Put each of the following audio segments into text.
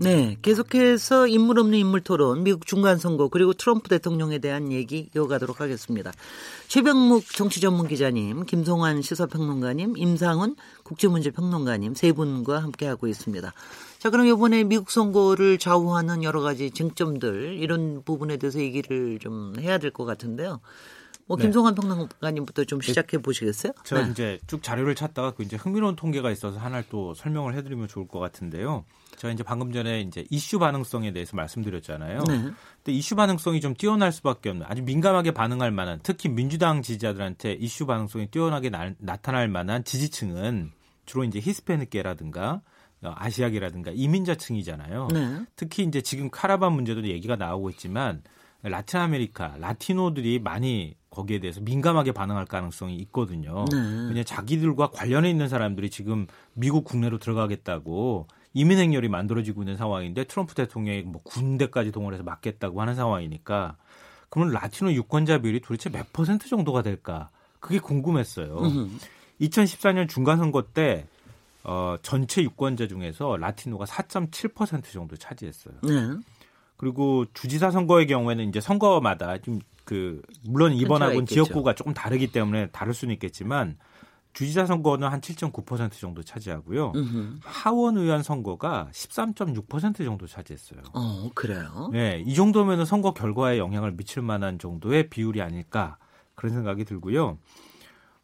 네, 계속해서 인물 없는 인물 토론, 미국 중간 선거 그리고 트럼프 대통령에 대한 얘기 이어가도록 하겠습니다. 최병묵 정치 전문 기자님, 김송환 시사평론가님, 임상훈 국제문제평론가님 세 분과 함께 하고 있습니다. 자, 그럼 이번에 미국 선거를 좌우하는 여러 가지 쟁점들 이런 부분에 대해서 얘기를 좀 해야 될 것 같은데요. 뭐 네. 김송환 평론가님부터 좀 시작해 보시겠어요? 제가 네. 이제 쭉 자료를 찾다가 그 이제 흥미로운 통계가 있어서 하나를 또 설명을 해드리면 좋을 것 같은데요. 제가 이제 방금 전에 이제 이슈 반응성에 대해서 말씀드렸잖아요. 네. 근데 이슈 반응성이 좀 뛰어날 수밖에 없는 아주 민감하게 반응할 만한 특히 민주당 지지자들한테 이슈 반응성이 뛰어나게 나, 타날 만한 지지층은 주로 이제 히스패닉계라든가 어, 아시아계라든가 이민자층이잖아요. 네. 특히 이제 지금 카라반 문제도 얘기가 나오고 있지만 라틴 아메리카 라티노들이 많이 거기에 대해서 민감하게 반응할 가능성이 있거든요. 네. 왜냐 자기들과 관련해 있는 사람들이 지금 미국 국내로 들어가겠다고 이민 행렬이 만들어지고 있는 상황인데 트럼프 대통령이 뭐 군대까지 동원해서 막겠다고 하는 상황이니까 그러면 라티노 유권자 비율이 도대체 몇 퍼센트 정도가 될까? 그게 궁금했어요. 으흠. 2014년 중간 선거 때 어, 전체 유권자 중에서 라티노가 4.7% 정도 차지했어요. 네. 그리고 주지사 선거의 경우에는 이제 선거마다 좀 그 물론 이번하고는 지역구가 조금 다르기 때문에 다를 수는 있겠지만 주지사 선거는 한 7.9% 정도 차지하고요. 으흠. 하원 의원 선거가 13.6% 정도 차지했어요. 어, 그래요? 네, 이 정도면은 선거 결과에 영향을 미칠 만한 정도의 비율이 아닐까 그런 생각이 들고요.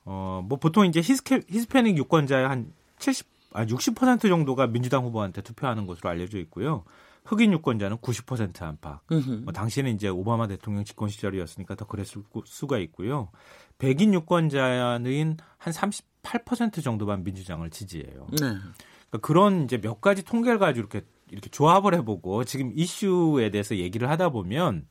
어, 뭐 보통 이제 히스케, 히스패닉 유권자의 한 70, 아, 60% 정도가 민주당 후보한테 투표하는 것으로 알려져 있고요. 흑인 유권자는 90% 안팎. 뭐 당시에는 이제 오바마 대통령 집권 시절이었으니까 더 그랬을 수가 있고요. 백인 유권자는 한 38% 정도만 민주당을 지지해요. 네. 그러니까 그런 이제 몇 가지 통계를 가지고 이렇게 이렇게 조합을 해보고 지금 이슈에 대해서 얘기를 하다 보면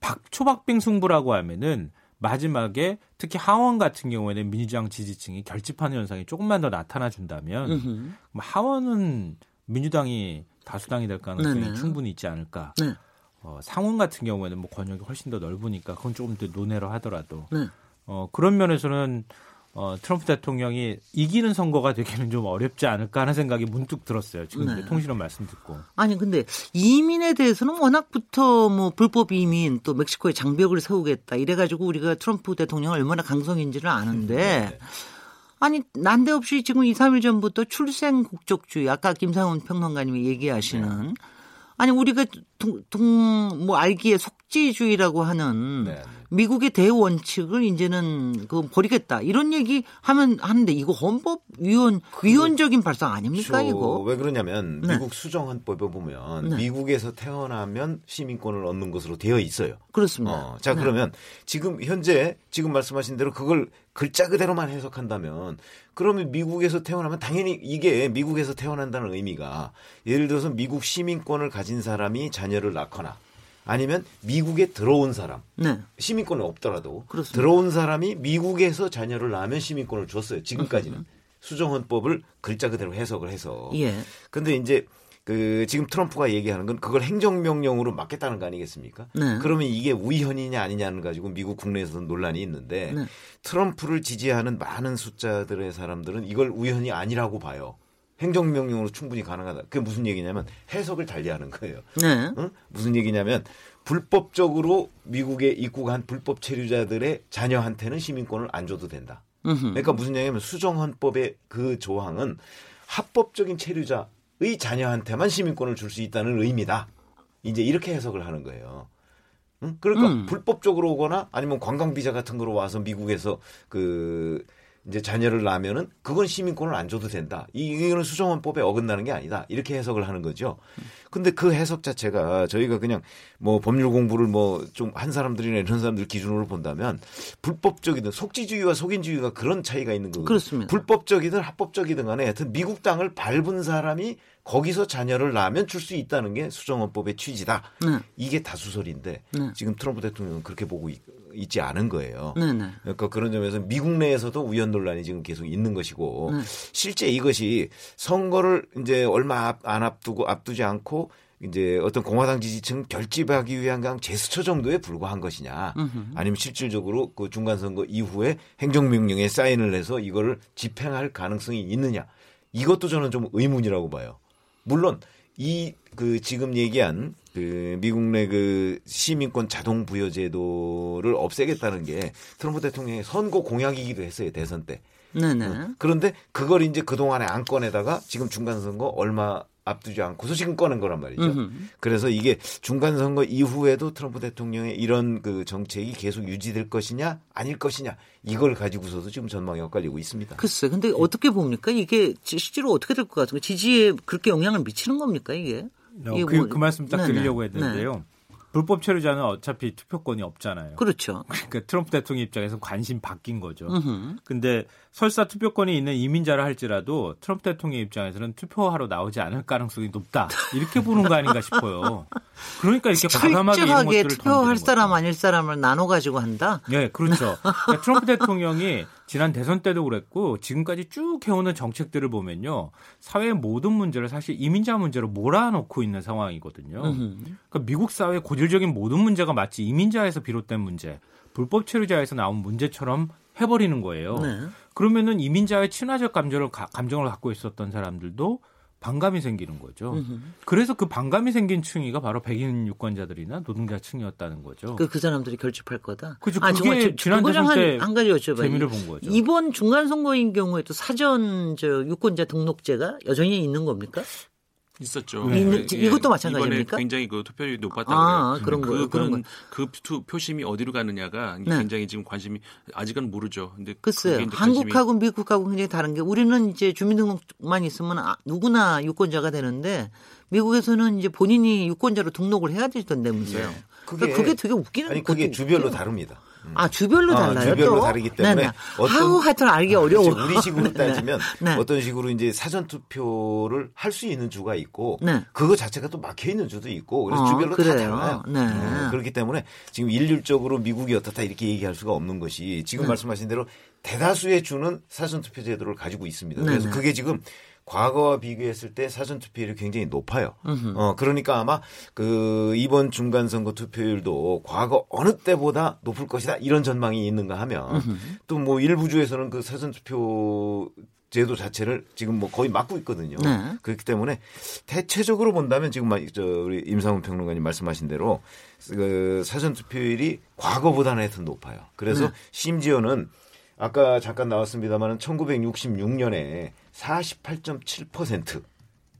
박 초박빙 승부라고 하면은 마지막에 특히 하원 같은 경우에는 민주당 지지층이 결집하는 현상이 조금만 더 나타나 준다면 하원은 민주당이 다수당이 될 가능성이 네네. 충분히 있지 않을까. 네. 어, 상원 같은 경우에는 뭐 권역이 훨씬 더 넓으니까 그건 조금 더 논외로 하더라도 네. 어, 그런 면에서는 어, 트럼프 대통령이 이기는 선거가 되기는 좀 어렵지 않을까 하는 생각이 문득 들었어요. 지금 네. 통신원 말씀 듣고. 아니 근데 이민에 대해서는 워낙부터 뭐 불법 이민 또 멕시코에 장벽을 세우겠다 이래가지고 우리가 트럼프 대통령 얼마나 강성인지를 아는데 네. 아니 난데없이 지금 2, 3일 전부터 출생 국적주의 아까 김상훈 평론가님이 얘기하시는 네. 아니 우리가 동뭐 알기에 속지주의라고 하는 네. 미국의 대원칙을 이제는 그 버리겠다 이런 얘기 하면 하는데 이거 헌법 위원 그 위헌적인 발상 아닙니까. 이거? 왜 그러냐면 네. 미국 수정 헌법에 보면 네. 미국에서 태어나면 시민권을 얻는 것으로 되어 있어요. 그렇습니다. 어, 자 네. 그러면 지금 현재 지금 말씀하신 대로 그걸 글자 그대로만 해석한다면 그러면 미국에서 태어나면 당연히 이게 미국에서 태어난다는 의미가 예를 들어서 미국 시민권을 가진 사람이 자녀를 낳거나 아니면 미국에 들어온 사람 네. 시민권이 없더라도 그렇습니다. 들어온 사람이 미국에서 자녀를 낳으면 시민권을 줬어요. 지금까지는 수정헌법을 글자 그대로 해석을 해서. 예. 근데 이제 그 지금 트럼프가 얘기하는 건 그걸 행정명령으로 막겠다는 거 아니겠습니까? 네. 그러면 이게 위헌이냐 아니냐는 가지고 미국 국내에서 논란이 있는데 네. 트럼프를 지지하는 많은 숫자들의 사람들은 이걸 위헌이 아니라고 봐요. 행정명령으로 충분히 가능하다. 그게 무슨 얘기냐면 해석을 달리하는 거예요. 네. 응? 무슨 얘기냐면 불법적으로 미국에 입국한 불법 체류자들의 자녀한테는 시민권을 안 줘도 된다. 그러니까 무슨 얘기냐면 수정헌법의 그 조항은 합법적인 체류자의 자녀한테만 시민권을 줄 수 있다는 의미다. 이제 이렇게 해석을 하는 거예요. 응? 그러니까 음. 불법적으로 오거나 아니면 관광 비자 같은 거로 와서 미국에서 그 이제 자녀를 낳으면은 그건 시민권을 안 줘도 된다. 이거는 수정헌법에 어긋나는 게 아니다. 이렇게 해석을 하는 거죠. 근데 그 해석 자체가 저희가 그냥 뭐 법률 공부를 뭐 좀 한 사람들이나 이런 사람들 기준으로 본다면 불법적이든 속지주의와 속인주의가 그런 차이가 있는 거거든요. 그렇습니다. 불법적이든 합법적이든 간에 하여튼 미국 땅을 밟은 사람이 거기서 자녀를 낳으면 줄 수 있다는 게 수정헌법의 취지다. 네. 이게 다수설인데 네. 지금 트럼프 대통령은 그렇게 보고 있, 있지 않은 거예요. 네네. 그러니까 그런 점에서 미국 내에서도 우연 논란이 지금 계속 있는 것이고 네. 실제 이것이 선거를 이제 얼마 앞, 안 앞두고 앞두지 않고 이제 어떤 공화당 지지층 결집하기 위한 그냥 제스처 정도에 불과한 것이냐 아니면 실질적으로 그 중간 선거 이후에 행정명령에 사인을 해서 이거를 집행할 가능성이 있느냐 이것도 저는 좀 의문이라고 봐요. 물론 이 그 지금 얘기한 그 미국 내 그 시민권 자동 부여 제도를 없애겠다는 게 트럼프 대통령의 선거 공약이기도 했어요 대선 때. 네네. 어, 그런데 그걸 이제 그 동안에 안 꺼내다가 지금 중간 선거 얼마 앞두지 않고서 지금 꺼낸 거란 말이죠. 음흠. 그래서 이게 중간 선거 이후에도 트럼프 대통령의 이런 그 정책이 계속 유지될 것이냐 아닐 것이냐 이걸 가지고서도 지금 전망이 엇갈리고 있습니다. 글쎄, 근데 어떻게 봅니까? 이게 실제로 어떻게 될 것 같은가? 지지에 그렇게 영향을 미치는 겁니까 이게? 어, 그, 뭐, 그 말씀 딱 네네. 드리려고 했는데요. 네. 불법 체류자는 어차피 투표권이 없잖아요. 그렇죠. 그러니까 트럼프 대통령 입장에서 관심 바뀐 거죠. 으흠. 근데 설사 투표권이 있는 이민자를 할지라도 트럼프 대통령 입장에서는 투표하러 나오지 않을 가능성이 높다. 이렇게 보는 거 아닌가 싶어요. 그러니까 이렇게 과감하게 이런 것들을 투표할 사람 아닐 사람을 나눠 가지고 한다. 네, 그렇죠. 그러니까 트럼프 대통령이 지난 대선 때도 그랬고 지금까지 쭉 해오는 정책들을 보면요 사회의 모든 문제를 사실 이민자 문제로 몰아넣고 있는 상황이거든요. 그러니까 미국 사회 고질적인 모든 문제가 마치 이민자에서 비롯된 문제, 불법 체류자에서 나온 문제처럼 해버리는 거예요. 네. 그러면은 이민자의 친화적 감정을 감정을 갖고 있었던 사람들도 반감이 생기는 거죠. 으흠. 그래서 그 반감이 생긴 층위가 바로 백인 유권자들이나 노동자층이었다는 거죠. 그, 그 사람들이 결집할 거다. 그죠. 아, 그게 지난 대선 때 한, 가지 여쭤봐요. 재미를 본 거죠. 이번 중간 선거인 경우에도 사전 저 유권자 등록제가 여전히 있는 겁니까? 있었죠. 네. 있는, 예, 이것도 마찬가지입니까? 굉장히 그 투표율이 높았다고 아, 요 그런 거 그런 그 투, 표심이 어디로 가느냐가 네. 굉장히 지금 관심이 아직은 모르죠. 근데 글쎄요. 한국하고 미국하고 굉장히 다른 게 우리는 이제 주민등록만 있으면 아, 누구나 유권자가 되는데 미국에서는 이제 본인이 유권자로 등록을 해야 되던데면서요. 네. 그게, 그게 되게 웃기는 아니 그게 주별로 다릅니다. 아 주별로 어, 달라요. 주별로 또? 다르기 때문에 네네. 어떤 아우 하여튼 알기 아, 어려워. 우리 식으로 따지면 네. 어떤 식으로 이제 사전 투표를 할 수 있는 주가 있고 네. 그거 자체가 또 막혀 있는 주도 있고 그래서 어, 주별로 그래요. 다 달라요. 네. 음, 그렇기 때문에 지금 일률적으로 미국이 어떻다 이렇게 얘기할 수가 없는 것이 지금 네. 말씀하신 대로 대다수의 주는 사전 투표 제도를 가지고 있습니다. 그래서 그게 지금 과거와 비교했을 때 사전 투표율이 굉장히 높아요. 어 그러니까 아마 그 이번 중간 선거 투표율도 과거 어느 때보다 높을 것이다 이런 전망이 있는가 하면 또 뭐 일부 주에서는 그 사전 투표 제도 자체를 지금 뭐 거의 막고 있거든요. 네. 그렇기 때문에 대체적으로 본다면 지금 저 우리 임상훈 평론가님 말씀하신 대로 그 사전 투표율이 과거보다는 하여튼 높아요. 그래서 네. 심지어는 아까 잠깐 나왔습니다만은 1966년에 48.7%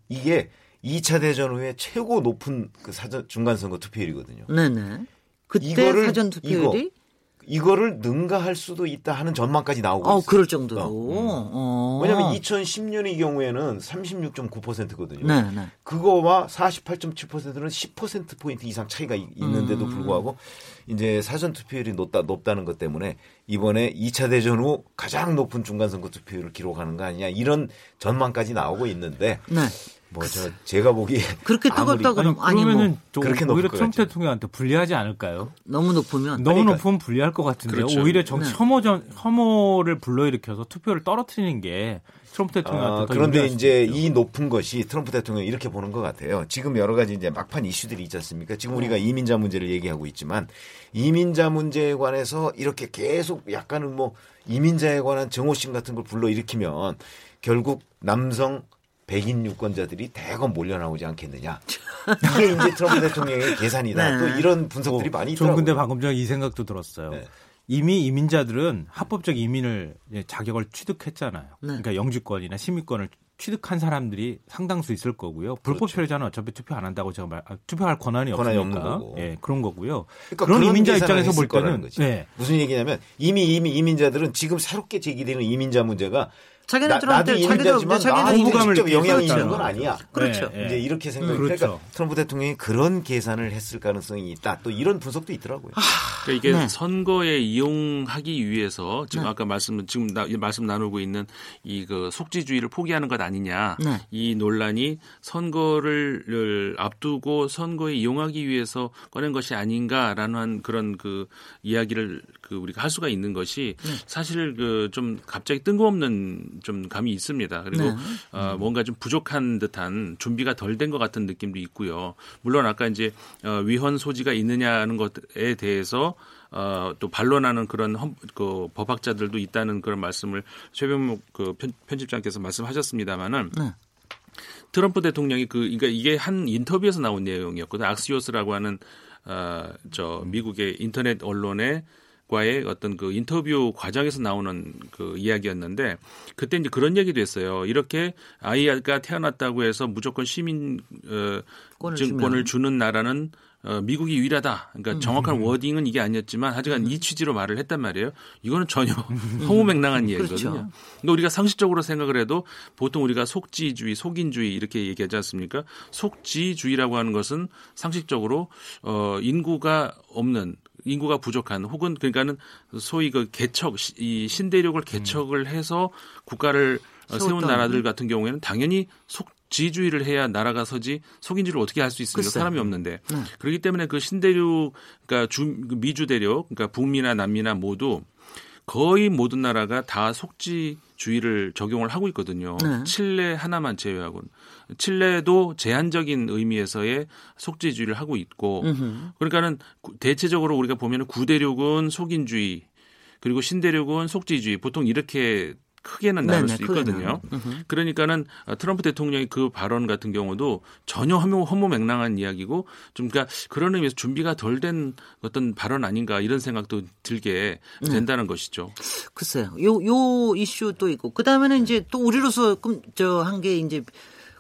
이게 2차 대전 후에 최고 높은 그 사전 중간 선거 투표율이거든요. 네네. 그때 이거를, 사전 투표율이 이거, 이거를 능가할 수도 있다 하는 전망까지 나오고 어, 있어요. 그럴 정도로. 어. 음. 어. 왜냐하면 2010년의 경우에는 36.9%거든요. 네, 네. 그거와 48.7%는 10% 포인트 이상 차이가 있는데도 음. 불구하고 이제 사전 투표율이 높다 높다는 것 때문에 이번에 2차 대전 후 가장 높은 중간 선거 투표율을 기록하는 거 아니냐 이런 전망까지 나오고 있는데 네. 뭐저 제가 보기 그렇게 뜨겁다 그러면 아니, 그러면은 뭐 그렇게 오히려 트럼프 대통령한테 불리하지 않을까요? 너무 높으면 너무 그러니까. 높으면 불리할 것 같은데요. 그렇죠. 오히려 정치 네. 혐오전 혐오를 불러일으켜서 투표를 떨어뜨리는 게 트럼프 대통령한테 아, 그런데 이제 이 높은 것이 트럼프 대통령이 이렇게 보는 것 같아요. 지금 여러 가지 이제 막판 이슈들이 있지 않습니까? 지금 우리가 네. 이민자 문제를 얘기하고 있지만 이민자 문제에 관해서 이렇게 계속 약간은 뭐 이민자에 관한 정오심 같은 걸 불러 일으키면 결국 남성 백인 유권자들이 대거 몰려 나오지 않겠느냐. 이게 이제 트럼프 대통령의 계산이다. 네. 또 이런 분석들이 어, 많이 있더라고요. 저는 근데 방금 전에 이 생각도 들었어요. 네. 이미 이민자들은 합법적 이민을 자격을 취득했잖아요. 네. 그러니까 영주권이나 시민권을 취득한 사람들이 상당수 있을 거고요. 불법 그렇죠. 체류자는 어차피 투표 안 한다고 제가 말, 아, 투표할 권한이, 권한이 없으니까. 예, 그런 거고요. 그러니까 그런 이민자 입장에서 볼 때는 거지. 네. 무슨 얘기냐면 이미 이미 이민자들은 지금 새롭게 제기되는 이민자 문제가 자기네들한테 자기들 자기들 직접 영향이 있는 건 그렇죠. 아니야. 그렇죠. 네, 이제 이렇게 생각. 음, 그러니까 그렇죠. 트럼프 대통령이 그런 계산을 했을 가능성이 있다. 또 이런 분석도 있더라고요. 아, 그러니까 이게 네. 선거에 이용하기 위해서 지금 네. 아까 말씀 지금 나, 말씀 나누고 있는 이 그 속지주의를 포기하는 것 아니냐 네. 이 논란이 선거를 앞두고 선거에 이용하기 위해서 꺼낸 것이 아닌가라는 그런 그 이야기를 그 우리가 할 수가 있는 것이 네. 사실 그 좀 갑자기 뜬금없는 좀 감이 있습니다. 그리고 네. 어, 뭔가 좀 부족한 듯한 준비가 덜 된 것 같은 느낌도 있고요. 물론 아까 이제 어, 위헌 소지가 있느냐는 것에 대해서 어, 또 반론하는 그런 헌, 그 법학자들도 있다는 그런 말씀을 최병목 그 편, 편집장께서 말씀하셨습니다마는 네. 트럼프 대통령이 그 그러니까 이게 한 인터뷰에서 나온 내용이었거든. 악시오스라고 하는 어, 저 미국의 인터넷 언론에 과의 어떤 그 인터뷰 과정에서 나오는 그 이야기였는데 그때 이제 그런 얘기도 했어요. 이렇게 아이가 태어났다고 해서 무조건 시민 어, 증권을 주는 나라는 어, 미국이 유일하다. 그러니까 음. 정확한 워딩은 이게 아니었지만 하여간 음. 이 취지로 말을 했단 말이에요. 이거는 전혀 허무맹랑한 음. 이야기거든요. 그렇죠. 그러니까 우리가 상식적으로 생각을 해도 보통 우리가 속지주의, 속인주의 이렇게 얘기하지 않습니까? 속지주의라고 하는 것은 상식적으로 어 인구가 없는 인구가 부족한 혹은 그러니까는 소위 그 개척 이 신대륙을 개척을 해서 국가를 세운 나라들 같은 경우에는 당연히 속 지주의를 해야 나라가 서지 속인지를 어떻게 할 수 있습니까? 글쎄. 사람이 없는데. 네. 그렇기 때문에 그 신대륙, 그러니까 주, 그 미주 대륙, 그러니까 북미나 남미나 모두 거의 모든 나라가 다 속지주의를 적용을 하고 있거든요. 네. 칠레 하나만 제외하고는. 칠레도 제한적인 의미에서의 속지주의를 하고 있고 으흠. 그러니까는 대체적으로 우리가 보면은 구대륙은 속인주의 그리고 신대륙은 속지주의 보통 이렇게 크게는 나눌 네네, 수 있거든요. 그러니까는 트럼프 대통령의 그 발언 같은 경우도 전혀 허무, 허무맹랑한 이야기고 좀 그러니까 그런 의미에서 준비가 덜 된 어떤 발언 아닌가 이런 생각도 들게 네. 된다는 네. 것이죠. 글쎄요. 요, 요 이슈도 있고 그다음에는 이제 또 우리로서 저한 게 이제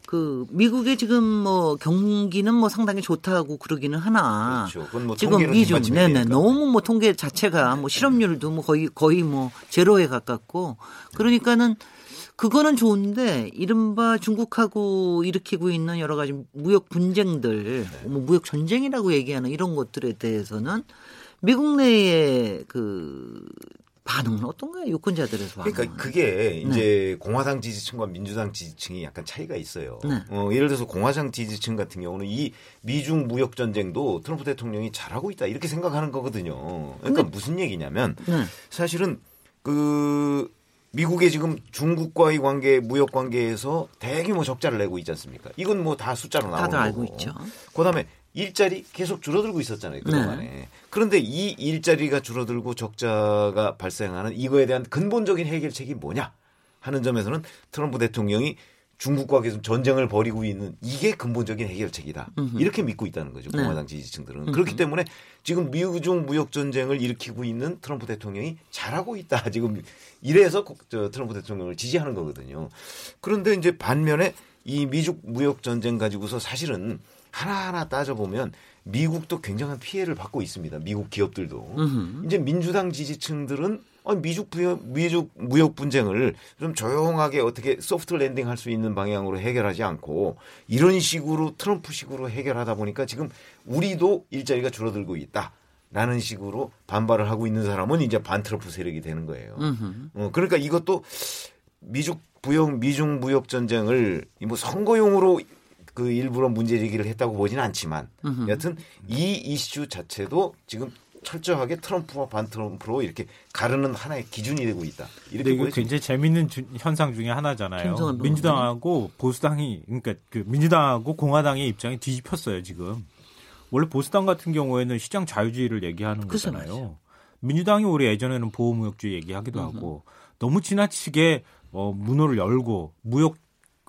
그 미국의 지금 뭐 경기는 뭐 상당히 좋다고 그러기는 하나. 그렇죠. 뭐 지금 미중 네네. 너무 뭐 통계 자체가 뭐 실업률도 뭐 거의 거의 뭐 제로에 가깝고 그러니까는 그거는 좋은데 이른바 중국하고 일으키고 있는 여러 가지 무역 분쟁들 뭐 무역 전쟁이라고 얘기하는 이런 것들에 대해서는 미국 내에 그 반응은 어떤가요? 유권자들에서 반응. 그러니까 그게 이제 네. 공화당 지지층과 민주당 지지층이 약간 차이가 있어요. 네. 어, 예를 들어서 공화당 지지층 같은 경우는 이 미중 무역 전쟁도 트럼프 대통령이 잘하고 있다 이렇게 생각하는 거거든요. 그러니까 근데, 무슨 얘기냐면 네. 사실은 그 미국의 지금 중국과의 관계, 무역 관계에서 대규모 적자를 내고 있지 않습니까? 이건 뭐 다 숫자로 나오는 다들 알고 있죠. 그다음에 일자리 계속 줄어들고 있었잖아요 그동안에. 네. 그런데 이 일자리가 줄어들고 적자가 발생하는 이거에 대한 근본적인 해결책이 뭐냐 하는 점에서는 트럼프 대통령이 중국과 계속 전쟁을 벌이고 있는 이게 근본적인 해결책이다. 음흠. 이렇게 믿고 있다는 거죠. 네. 공화당 지지층들은. 음흠. 그렇기 때문에 지금 미중 무역 전쟁을 일으키고 있는 트럼프 대통령이 잘하고 있다. 지금 이래서 저 트럼프 대통령을 지지하는 거거든요. 그런데 이제 반면에 이 미중 무역 전쟁 가지고서 사실은 하나하나 따져보면 미국도 굉장한 피해를 받고 있습니다. 미국 기업들도. 으흠. 이제 민주당 지지층들은 어, 미중 부역, 미중 무역 분쟁을 좀 조용하게 어떻게 soft landing 할 수 있는 방향으로 해결하지 않고 이런 식으로 트럼프식으로 해결하다 보니까 지금 우리도 일자리가 줄어들고 있다. 라는 식으로 반발을 하고 있는 사람은 이제 반트럼프 세력이 되는 거예요. 어, 그러니까 이것도 미중 부역 미중 무역 전쟁을 뭐 선거용으로 그 일부러 문제 제기를 했다고 보지는 않지만 으흠. 여하튼 이 이슈 자체도 지금 철저하게 트럼프와 반트럼프로 이렇게 가르는 하나의 기준이 되고 있다. 이렇게 이거 굉장히 재밌는 주, 현상 중에 하나잖아요. 민주당하고 보수당이 그러니까 그 민주당하고 공화당의 입장이 뒤집혔어요 지금. 원래 보수당 같은 경우에는 시장 자유주의를 얘기하는 거잖아요. 민주당이 우리 예전에는 보호무역주의 얘기하기도 으흠. 하고 너무 지나치게 어, 문호를 열고 무역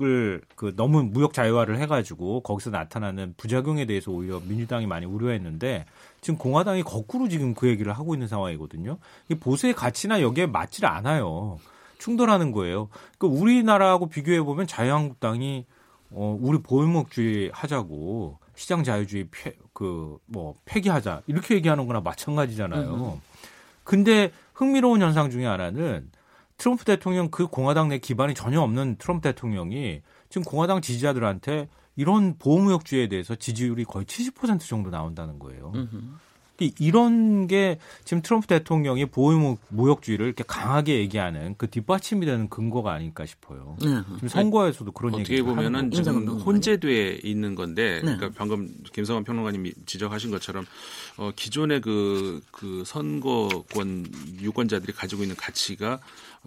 을 그 너무 무역 자유화를 해가지고 거기서 나타나는 부작용에 대해서 오히려 민주당이 많이 우려했는데 지금 공화당이 거꾸로 지금 그 얘기를 하고 있는 상황이거든요. 이 보수의 가치나 여기에 맞질 않아요. 충돌하는 거예요. 그러니까 우리나라하고 비교해 보면 자유한국당이 어 우리 보유목주의 하자고 시장 자유주의 그 뭐 폐기하자 이렇게 얘기하는 거나 마찬가지잖아요. 음. 근데 흥미로운 현상 중에 하나는 트럼프 대통령 그 공화당 내 기반이 전혀 없는 트럼프 대통령이 지금 공화당 지지자들한테 이런 보호무역주의에 대해서 지지율이 거의 70% 정도 나온다는 거예요. 으흠. 이런 게 지금 트럼프 대통령이 보호무역주의를 이렇게 강하게 얘기하는 그 뒷받침이 되는 근거가 아닐까 싶어요. 네. 지금 선거에서도 그런 어떻게 얘기 보면은 지금 혼재돼 있는 건데, 네. 그러니까 방금 김성환 평론가님이 지적하신 것처럼 어, 기존의 그, 그 선거권 유권자들이 가지고 있는 가치가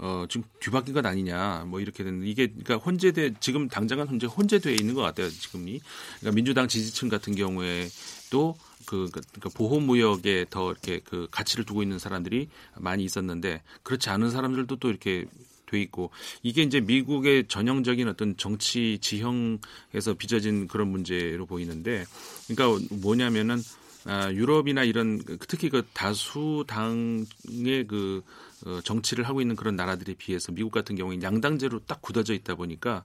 어, 지금 뒤바뀐 것 아니냐, 뭐 이렇게 되는 이게 그러니까 혼재돼 지금 당장은 혼재 혼재돼 있는 것 같아요. 지금이 그러니까 민주당 지지층 같은 경우에도 그, 그, 그 보호 무역에 더 이렇게 그 가치를 두고 있는 사람들이 많이 있었는데 그렇지 않은 사람들도 또 이렇게 돼 있고 이게 이제 미국의 전형적인 어떤 정치 지형에서 빚어진 그런 문제로 보이는데 그러니까 뭐냐면은 아, 유럽이나 이런 특히 그 다수당의 그 어, 정치를 하고 있는 그런 나라들에 비해서 미국 같은 경우에 양당제로 딱 굳어져 있다 보니까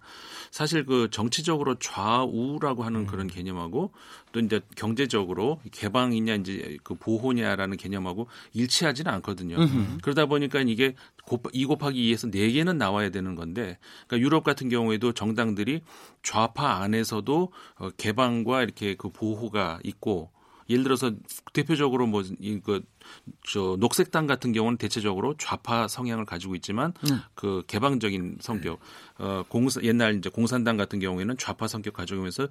사실 그 정치적으로 좌우라고 하는 음. 그런 개념하고 또 이제 경제적으로 개방이냐 이제 그 보호냐라는 개념하고 일치하지는 않거든요. 음흠. 그러다 보니까 이게 이 곱하기 2에서 4개는 나와야 되는 건데 그러니까 유럽 같은 경우에도 정당들이 좌파 안에서도 어, 개방과 이렇게 그 보호가 있고 예를 들어서 대표적으로 뭐 이거 저 녹색당 같은 경우는 대체적으로 좌파 성향을 가지고 있지만 음. 그 개방적인 성격 어 공사 옛날 이제 공산당 같은 경우에는 좌파 성격 가지고면서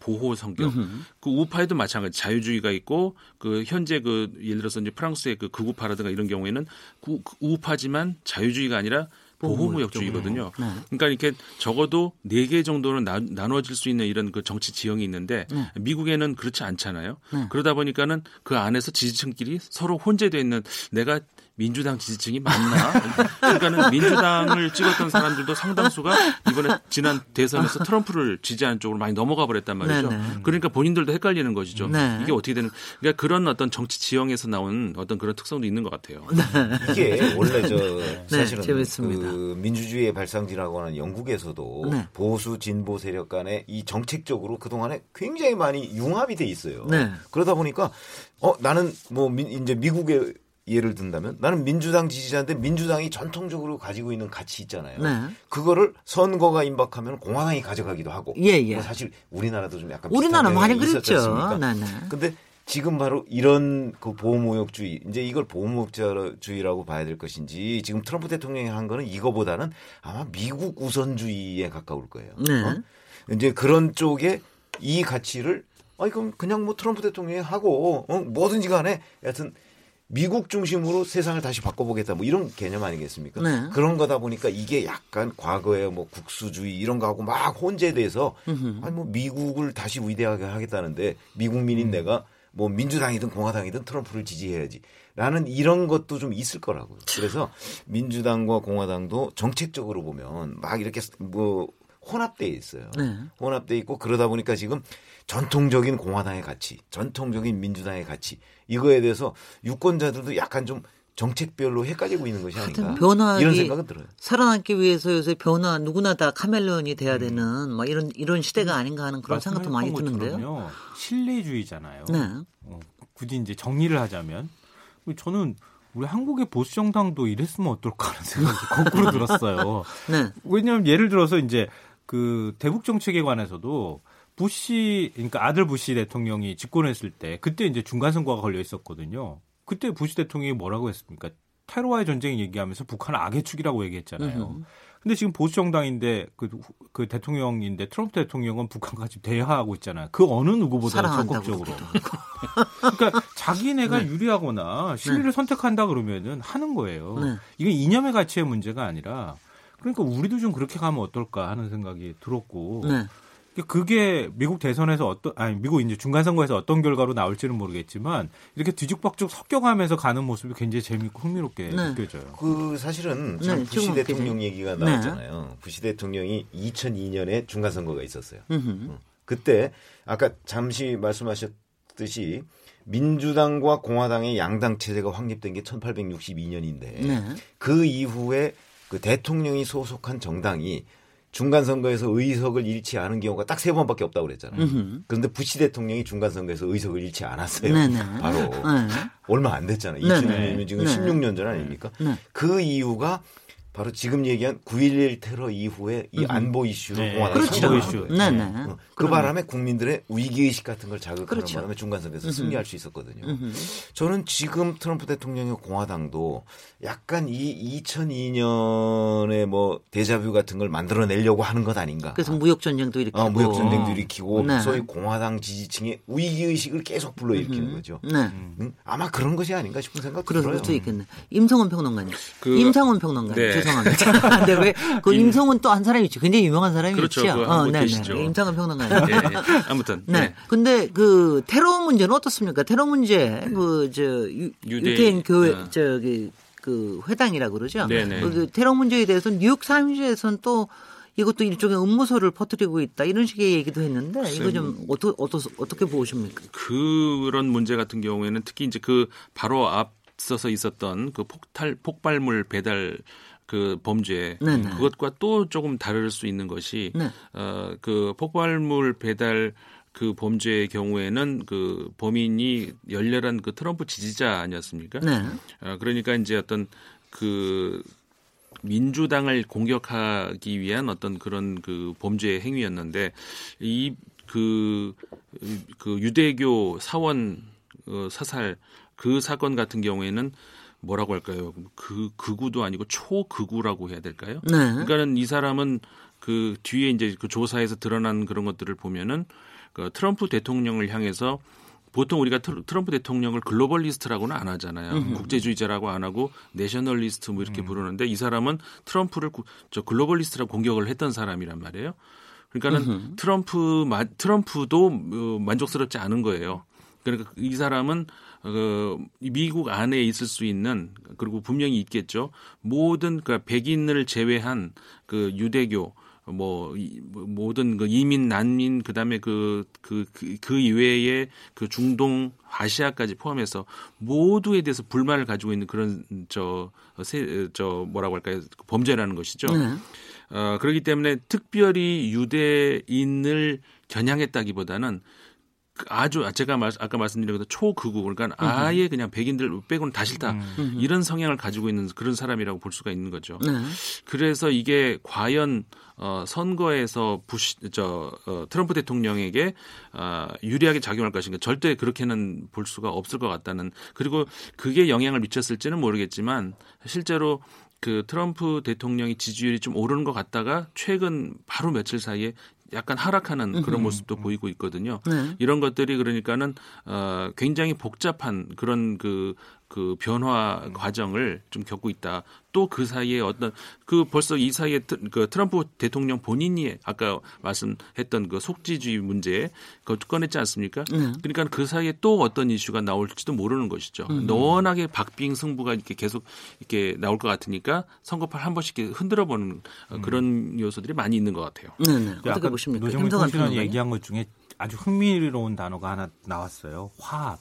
보호 성격 음흠. 그 우파에도 마찬가지 자유주의가 있고 그 현재 그 예를 들어서 이제 프랑스의 그 극우파라든가 이런 경우에는 그 우파지만 자유주의가 아니라 보호무역주의거든요. 네. 그러니까 이렇게 적어도 네 개 정도는 나, 나눠질 수 있는 이런 그 정치 지형이 있는데 네. 미국에는 그렇지 않잖아요. 네. 그러다 보니까는 그 안에서 지지층끼리 서로 혼재되어 있는 내가 민주당 지지층이 많나? 그러니까는 민주당을 찍었던 사람들도 상당수가 이번에 지난 대선에서 트럼프를 지지하는 쪽으로 많이 넘어가 버렸단 말이죠. 네네. 그러니까 본인들도 헷갈리는 것이죠. 네. 이게 어떻게 되는? 그러니까 그런 어떤 정치 지형에서 나온 어떤 그런 특성도 있는 것 같아요. 네. 이게 원래 저 네, 사실은 그 민주주의의 발상지라고 하는 영국에서도 네. 보수 진보 세력 간에 이 정책적으로 그 동안에 굉장히 많이 융합이 돼 있어요. 네. 그러다 보니까 어 나는 뭐 미, 이제 미국의 예를 든다면 나는 민주당 지지자인데 민주당이 전통적으로 가지고 있는 가치 있잖아요. 네. 그거를 선거가 임박하면 공화당이 가져가기도 하고. 예, 예. 뭐 사실 우리나라도 좀 약간 우리나라 많이 그랬죠. 네, 네. 근데 지금 바로 이런 그 보호무역주의 이제 이걸 보호무역주의라고 봐야 될 것인지 지금 트럼프 대통령이 한 거는 이거보다는 아마 미국 우선주의에 가까울 거예요. 네. 어? 이제 그런 쪽에 이 가치를 아 이건 그냥 뭐 트럼프 대통령이 하고 어? 뭐든지 간에 여하튼 미국 중심으로 세상을 다시 바꿔보겠다 뭐 이런 개념 아니겠습니까? 네. 그런 거다 보니까 이게 약간 과거에 뭐 국수주의 이런 거하고 막 혼재돼서 음흠. 아니 뭐 미국을 다시 위대하게 하겠다는데 미국민인 음. 내가 뭐 민주당이든 공화당이든 트럼프를 지지해야지. 라는 이런 것도 좀 있을 거라고요. 그래서 민주당과 공화당도 정책적으로 보면 막 이렇게 뭐 혼합돼 있어요. 네. 혼합돼 있고 그러다 보니까 지금 전통적인 공화당의 가치, 전통적인 민주당의 가치 이거에 대해서 유권자들도 약간 좀 정책별로 헷갈리고 있는 것이 아닌가 변화 이런 생각은 들어요. 살아남기 위해서 요새 변화 누구나 다 카멜레온이 돼야 음. 되는 뭐 이런 이런 시대가 아닌가 하는 그런 생각도 많이 드는데요. 신뢰주의잖아요. 네. 어, 굳이 이제 정리를 하자면 저는 우리 한국의 보수 정당도 이랬으면 어떨까 하는 생각이 거꾸로 들었어요. 네. 왜냐하면 예를 들어서 이제 그 대북 정책에 관해서도 부시 그러니까 아들 부시 대통령이 집권했을 때 그때 이제 중간 선거가 걸려 있었거든요. 그때 부시 대통령이 뭐라고 했습니까? 테러와의 전쟁 얘기하면서 북한 악의 축이라고 얘기했잖아요. 음. 근데 지금 보수 정당인데 그, 그 대통령인데 트럼프 대통령은 북한과 지금 대화하고 있잖아요. 그 어느 누구보다 적극적으로. 그러니까 자기네가 네. 유리하거나 실리를 네. 선택한다 그러면은 하는 거예요. 네. 이게 이념의 가치의 문제가 아니라 그러니까 우리도 좀 그렇게 가면 어떨까 하는 생각이 들었고. 네. 그게 미국 대선에서 어떤 아니 미국 이제 중간 선거에서 어떤 결과로 나올지는 모르겠지만 이렇게 뒤죽박죽 섞여가면서 가는 모습이 굉장히 재밌고 흥미롭게 네. 느껴져요. 그 사실은 참 네, 부시 대통령 얘기가 네. 나왔잖아요. 네. 부시 대통령이 2002년에 중간 선거가 있었어요. 음. 그때 아까 잠시 말씀하셨듯이 민주당과 공화당의 양당 체제가 확립된 게 1862년인데 그 이후에 그 대통령이 소속한 정당이 중간 선거에서 의석을 잃지 않은 경우가 딱 세 번밖에 없다고 그랬잖아요. 으흠. 그런데 부시 대통령이 중간 선거에서 의석을 잃지 않았어요. 네네. 바로 네. 얼마 안 됐잖아요. 2000년이면 지금 네. 16년 전 아닙니까? 네. 그 이유가 바로 지금 얘기한 9.11 테러 이후에 이 안보 이슈로 네. 공화당이 그렇죠. 이슈. 네, 네. 어, 그 바람에 국민들의 위기의식 같은 걸 자극하는 그렇죠. 바람에 중간선거에서 승리할 수 있었거든요. 저는 지금 트럼프 대통령의 공화당도 약간 이 2002년에 뭐 데자뷰 같은 걸 만들어내려고 하는 것 아닌가. 그래서 무역 전쟁도 일으키고 어, 무역 전쟁도 일으키고 네. 소위 공화당 지지층의 위기 의식을 계속 불러일으키는 거죠. 네. 음, 아마 그런 것이 아닌가 싶은 생각 그럴 들어요. 수도 있겠네. 임성원 평론가님. 그- 임상원 평론가님. 네. 죄송합니다. 근데 왜, 그 임성원 또한 사람이 있죠. 굉장히 유명한 사람이 그렇죠. 있죠. 그거 한분 네네. 계시죠. 임상원 평론가님. 예, 예. 아무튼 네. 네. 근데 그 테러 문제는 어떻습니까? 테러 문제 그저 유대- 유대인 교회 네. 저기 그 회당이라고 그러죠. 네네. 그 테러 문제에 대해서는 뉴욕 타임즈에서는 또 이것도 일종의 음모설을 퍼뜨리고 있다 이런 식의 얘기도 했는데 이거 좀 어떠, 어떠, 어떻게 보십니까? 그런 문제 같은 경우에는 특히 이제 그 바로 앞서서 있었던 그 폭탈 폭발물 배달 그 범죄 네네. 그것과 또 조금 다를 수 있는 것이 네. 어 그 폭발물 배달 그 범죄의 경우에는 그 범인이 열렬한 그 트럼프 지지자 아니었습니까? 네. 어, 그러니까 이제 어떤 그 민주당을 공격하기 위한 어떤 그런 그 범죄 행위였는데 이그그 유대교 사원 어, 사살 그 사건 같은 경우에는 뭐라고 할까요? 그 극우도 아니고 초극우라고 해야 될까요? 네. 그러니까는 이 사람은 그 뒤에 이제 그 조사에서 드러난 그런 것들을 보면은 그 트럼프 대통령을 향해서 보통 우리가 트- 트럼프 대통령을 globalist라고는 안 하잖아요. 국제주의자라고 안 하고 nationalist 뭐 이렇게 부르는데 이 사람은 트럼프를 구- 저 globalist라고 공격을 했던 사람이란 말이에요. 그러니까는 트럼프 마- 트럼프도 어, 만족스럽지 않은 거예요. 그러니까 이 사람은 어, 이 미국 안에 있을 수 있는 그리고 분명히 있겠죠. 모든 그 백인을 제외한 그 유대교 뭐, 이, 뭐 모든 그 이민 난민 그다음에 그그 그 그 이외에 그 중동 아시아까지 포함해서 모두에 대해서 불만을 가지고 있는 그런 저저 뭐라고 할까요 범죄라는 것이죠. 네. 어, 그렇기 때문에 특별히 유대인을 겨냥했다기보다는 그 아주 제가 말, 아까 말씀드린 것처럼 초극우 그러니까 아예 그냥 백인들 빼고는 다 싫다. 이런 성향을 가지고 있는 그런 사람이라고 볼 수가 있는 거죠. 네. 그래서 이게 과연 어, 선거에서 부시 저 어, 트럼프 대통령에게 어, 유리하게 작용할 것인가. 절대 그렇게는 볼 수가 없을 것 같다는. 그리고 그게 영향을 미쳤을지는 모르겠지만 실제로 그 트럼프 대통령의 지지율이 좀 오르는 것 같다가 최근 바로 며칠 사이에 약간 하락하는 그런 모습도 보이고 있거든요. 네. 이런 것들이 그러니까는 어 굉장히 복잡한 그런 그, 그 변화 과정을 좀 겪고 있다. 또 그 사이에 어떤 그 벌써 이 사이에 트- 그 트럼프 대통령 본인이 아까 말씀했던 그 속지주의 문제 그것 꺼냈지 않습니까? 네. 그러니까 그 사이에 또 어떤 이슈가 나올지도 모르는 것이죠. 워낙에 박빙 승부가 이렇게 계속 이렇게 나올 것 같으니까 선거판 한 번씩 이렇게 흔들어 보는 어, 그런 요소들이 많이 있는 것 같아요. 네, 네. 그 어떻게 보십니까? 노정민 평론가님. 얘기한 것 중에 아주 흥미로운 단어가 하나 나왔어요. 화합.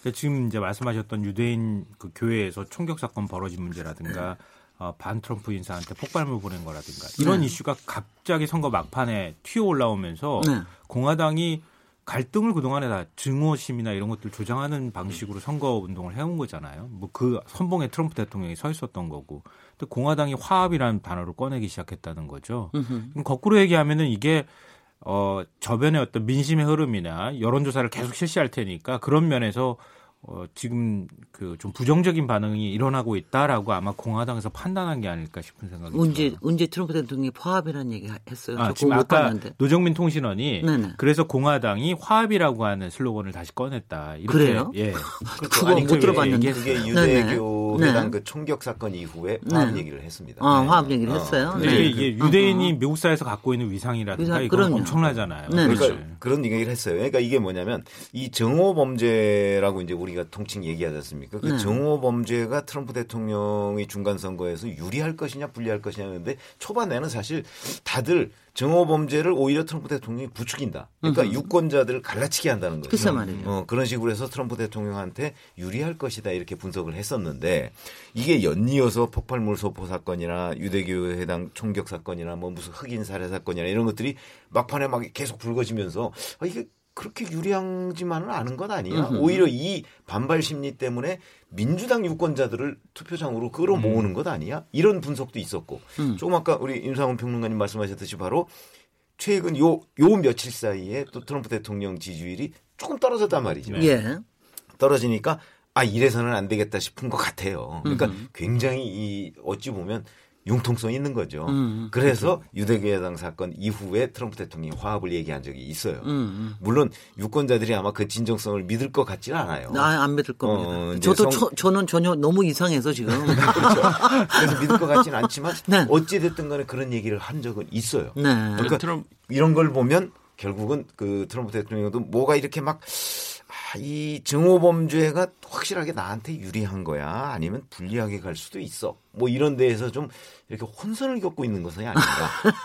그러니까 지금 이제 말씀하셨던 유대인 그 교회에서 총격 사건 벌어진 문제라든가 어, 반 트럼프 인사한테 폭발물 보낸 거라든가 이런 네. 이슈가 갑자기 선거 막판에 튀어 올라오면서 네. 공화당이 갈등을 그동안에 다 증오심이나 이런 것들 조장하는 방식으로 선거 운동을 해온 거잖아요. 뭐 그 선봉에 트럼프 대통령이 서 있었던 거고. 근데 공화당이 화합이라는 단어를 꺼내기 시작했다는 거죠. 그럼 거꾸로 얘기하면은 이게 어 저변의 어떤 민심의 흐름이나 여론조사를 계속 실시할 테니까 그런 면에서 어 지금 그 좀 부정적인 반응이 일어나고 있다라고 아마 공화당에서 판단한 게 아닐까 싶은 생각이 언제 들어요. 언제 트럼프 대통령이 화합이라는 얘기 했어요. 아, 저 지금 아까 봤는데. 노정민 통신원이 네네. 그래서 공화당이 화합이라고 하는 슬로건을 다시 꺼냈다. 이렇게 그래요? 예. 그거 아니, 못 들어봤는데. 그게. 유대교 네. 회당 그 총격 사건 이후에 화합 네. 얘기를 했습니다. 아, 네. 화합 얘기를 어. 했어요. 근데 네. 이게 유대인이 미국 사회에서 갖고 있는 위상이라든가 위상, 그럼요. 엄청나잖아요. 네. 그렇죠. 그러니까 그런 얘기를 했어요. 그러니까 이게 뭐냐면 이 정오 범죄라고 이제 우리가 통칭 얘기하지 않습니까? 그 네. 정오 범죄가 트럼프 대통령이 중간 선거에서 유리할 것이냐 불리할 것이냐 하는데 초반에는 사실 다들 정오 범죄를 오히려 트럼프 대통령이 부추긴다. 그러니까 유권자들을 갈라치게 한다는 거죠. 글쎄 말이에요. 어, 그런 식으로 해서 트럼프 대통령한테 유리할 것이다 이렇게 분석을 했었는데 이게 연이어서 폭발물 소포 사건이나 유대교 해당 총격 사건이나 뭐 무슨 흑인 살해 사건이나 이런 것들이 막판에 막 계속 불거지면서 아, 이게 그렇게 유리하지만은 않은 것 아니야. 음흠. 오히려 이 반발 심리 때문에 민주당 유권자들을 투표장으로 끌어 모으는 음. 것 아니야? 이런 분석도 있었고. 음. 조금 아까 우리 임상훈 평론가님 말씀하셨듯이 바로 최근 요, 요 며칠 사이에 또 트럼프 대통령 지지율이 조금 떨어졌단 말이죠. 예. 떨어지니까 아 이래서는 안 되겠다 싶은 것 같아요. 그러니까 음흠. 굉장히 이 어찌 보면 융통성이 있는 거죠. 음, 그래서 그렇죠. 유대교회당 사건 이후에 트럼프 대통령이 화합을 얘기한 적이 있어요. 음, 물론 유권자들이 아마 그 진정성을 믿을 것 같지는 않아요. 아, 안 믿을 겁니다. 어, 저도 성... 저, 는 전혀 너무 이상해서 지금. 그렇죠. 그래서 믿을 것 같지는 않지만 네. 어찌 됐든 간에 그런 얘기를 한 적은 있어요. 네. 그러니까 트럼... 이런 걸 보면 결국은 그 트럼프 대통령도 뭐가 이렇게 막 이 증오 범죄가 확실하게 나한테 유리한 거야 아니면 불리하게 갈 수도 있어 뭐 이런 데에서 좀 이렇게 혼선을 겪고 있는 것은 아닌가.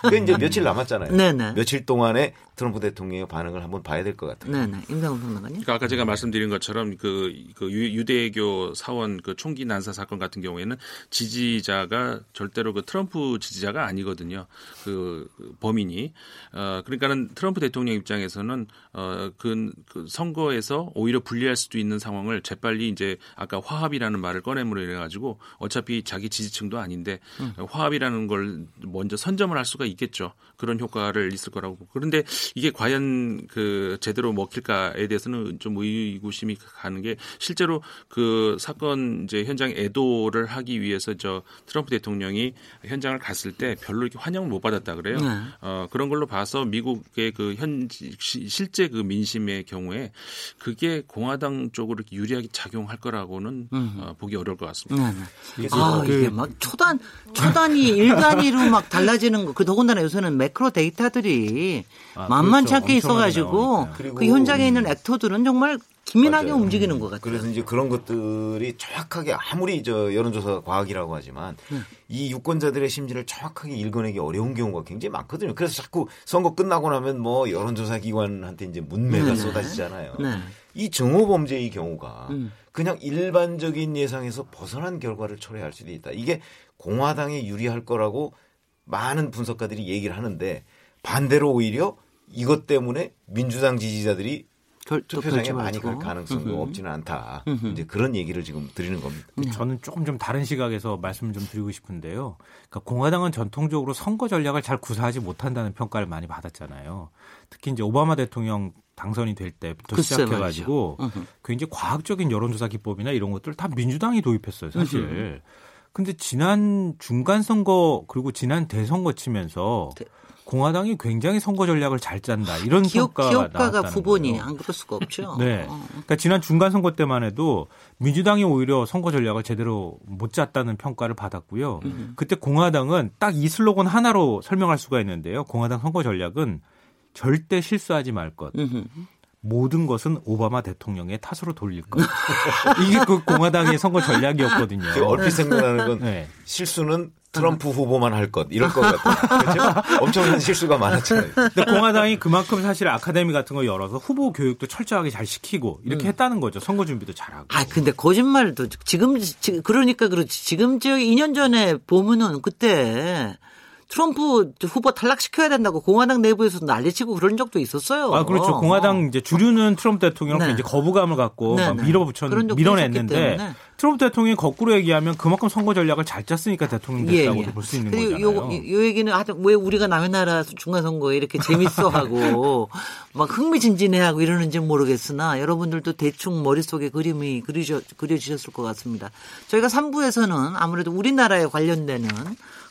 그 이제 며칠 남았잖아요. 네네. 며칠 동안에 트럼프 대통령의 반응을 한번 봐야 될 것 같아요. 네네. 임상훈 평론가님. 그러니까 아까 제가 말씀드린 것처럼 그, 그 유대교 사원 그 총기 난사 사건 같은 경우에는 지지자가 절대로 그 트럼프 지지자가 아니거든요. 그, 그 범인이. 어, 그러니까는 트럼프 대통령 입장에서는 어, 그, 그 선거에서 오히려 불리할 수도 있는 상황을 재빨리 이제 아까 화합이라는 말을 꺼내므로 인해 가지고 어차피 자기 지지층도 아닌데 음. 화합이라는 걸 먼저 선점을 할 수가 있겠죠. 그런 효과를 있을 거라고. 그런데 이게 과연 그 제대로 먹힐까에 대해서는 좀 의구심이 가는 게 실제로 그 사건 이제 현장 애도를 하기 위해서 저 트럼프 대통령이 현장을 갔을 때 별로 이렇게 환영을 못 받았다 그래요. 네. 어, 그런 걸로 봐서 미국의 그 현 실제 그 민심의 경우에 그게 공화당 쪽으로 유리하게 작용할 거라고는 음. 어, 보기 어려울 것 같습니다. 네, 네. 아, 그, 이게 막 초단 초단위 일단위로 막 달라지는 거. 그 더군다나 요새는 매크로 데이터들이 아, 만만치 그렇죠. 않게 있어가지고 그 현장에 있는 액터들은 정말 기민하게 맞아요. 움직이는 것 같아요. 그래서 이제 그런 것들이 정확하게 아무리 저 여론조사 과학이라고 하지만 네. 이 유권자들의 심리를 정확하게 읽어내기 어려운 경우가 굉장히 많거든요. 그래서 자꾸 선거 끝나고 나면 뭐 여론조사 기관한테 이제 문매가 네. 쏟아지잖아요. 네. 이 정오 범죄의 경우가 음. 그냥 일반적인 예상에서 벗어난 결과를 초래할 수도 있다. 이게 공화당에 유리할 거라고 많은 분석가들이 얘기를 하는데 반대로 오히려 이것 때문에 민주당 지지자들이 투표장에 많이 갈 가능성도 없지는 않다. 이제 그런 얘기를 지금 드리는 겁니다. 저는 조금 좀 다른 시각에서 말씀을 좀 드리고 싶은데요. 그러니까 공화당은 전통적으로 선거 전략을 잘 구사하지 못한다는 평가를 많이 받았잖아요. 특히 이제 오바마 대통령 당선이 될 때부터 시작해가지고 굉장히 과학적인 여론조사 기법이나 이런 것들 다 민주당이 도입했어요, 사실. 근데 지난 중간 선거 그리고 지난 대선거 치면서 네. 공화당이 굉장히 선거 전략을 잘 짠다 이런 기업, 평가가 기업가가 후보니 안 그럴 수가 없죠. 네, 어. 그러니까 지난 중간 선거 때만 해도 민주당이 오히려 선거 전략을 제대로 못 짰다는 평가를 받았고요. 음. 그때 공화당은 딱 이 슬로건 하나로 설명할 수가 있는데요. 공화당 선거 전략은 절대 실수하지 말 것. 음. 모든 것은 오바마 대통령의 탓으로 돌릴 것. 이게 그 공화당의 선거 전략이었거든요. 얼핏 생각나는 건 네. 실수는 트럼프 후보만 할 것 이럴 것 같아요. 그렇죠? 엄청난 실수가 많았잖아요. 근데 공화당이 그만큼 사실 아카데미 같은 거 열어서 후보 교육도 철저하게 잘 시키고 이렇게 음. 했다는 거죠. 선거 준비도 잘하고. 아 근데 거짓말도 지금 그러니까 그렇지. 지금 저 2년 전에 보면은 그때 트럼프 후보 탈락시켜야 된다고 공화당 내부에서 난리치고 그런 적도 있었어요. 아 그렇죠. 공화당 어. 이제 주류는 트럼프 대통령 네. 이제 거부감을 갖고 네, 네. 밀어붙였 밀어냈는데 트럼프 대통령이 거꾸로 얘기하면 그만큼 선거 전략을 잘 짰으니까 대통령 됐다고 예, 예. 볼수 있는 거잖아요. 요, 요 얘기는 하여튼 왜 우리가 남의 나라 중간 선거에 이렇게 재밌어하고 막 흥미진진해하고 이러는지 모르겠으나 여러분들도 대충 머릿속에 그림이 그려지셨을 것 같습니다. 저희가 3부에서는 아무래도 우리나라에 관련되는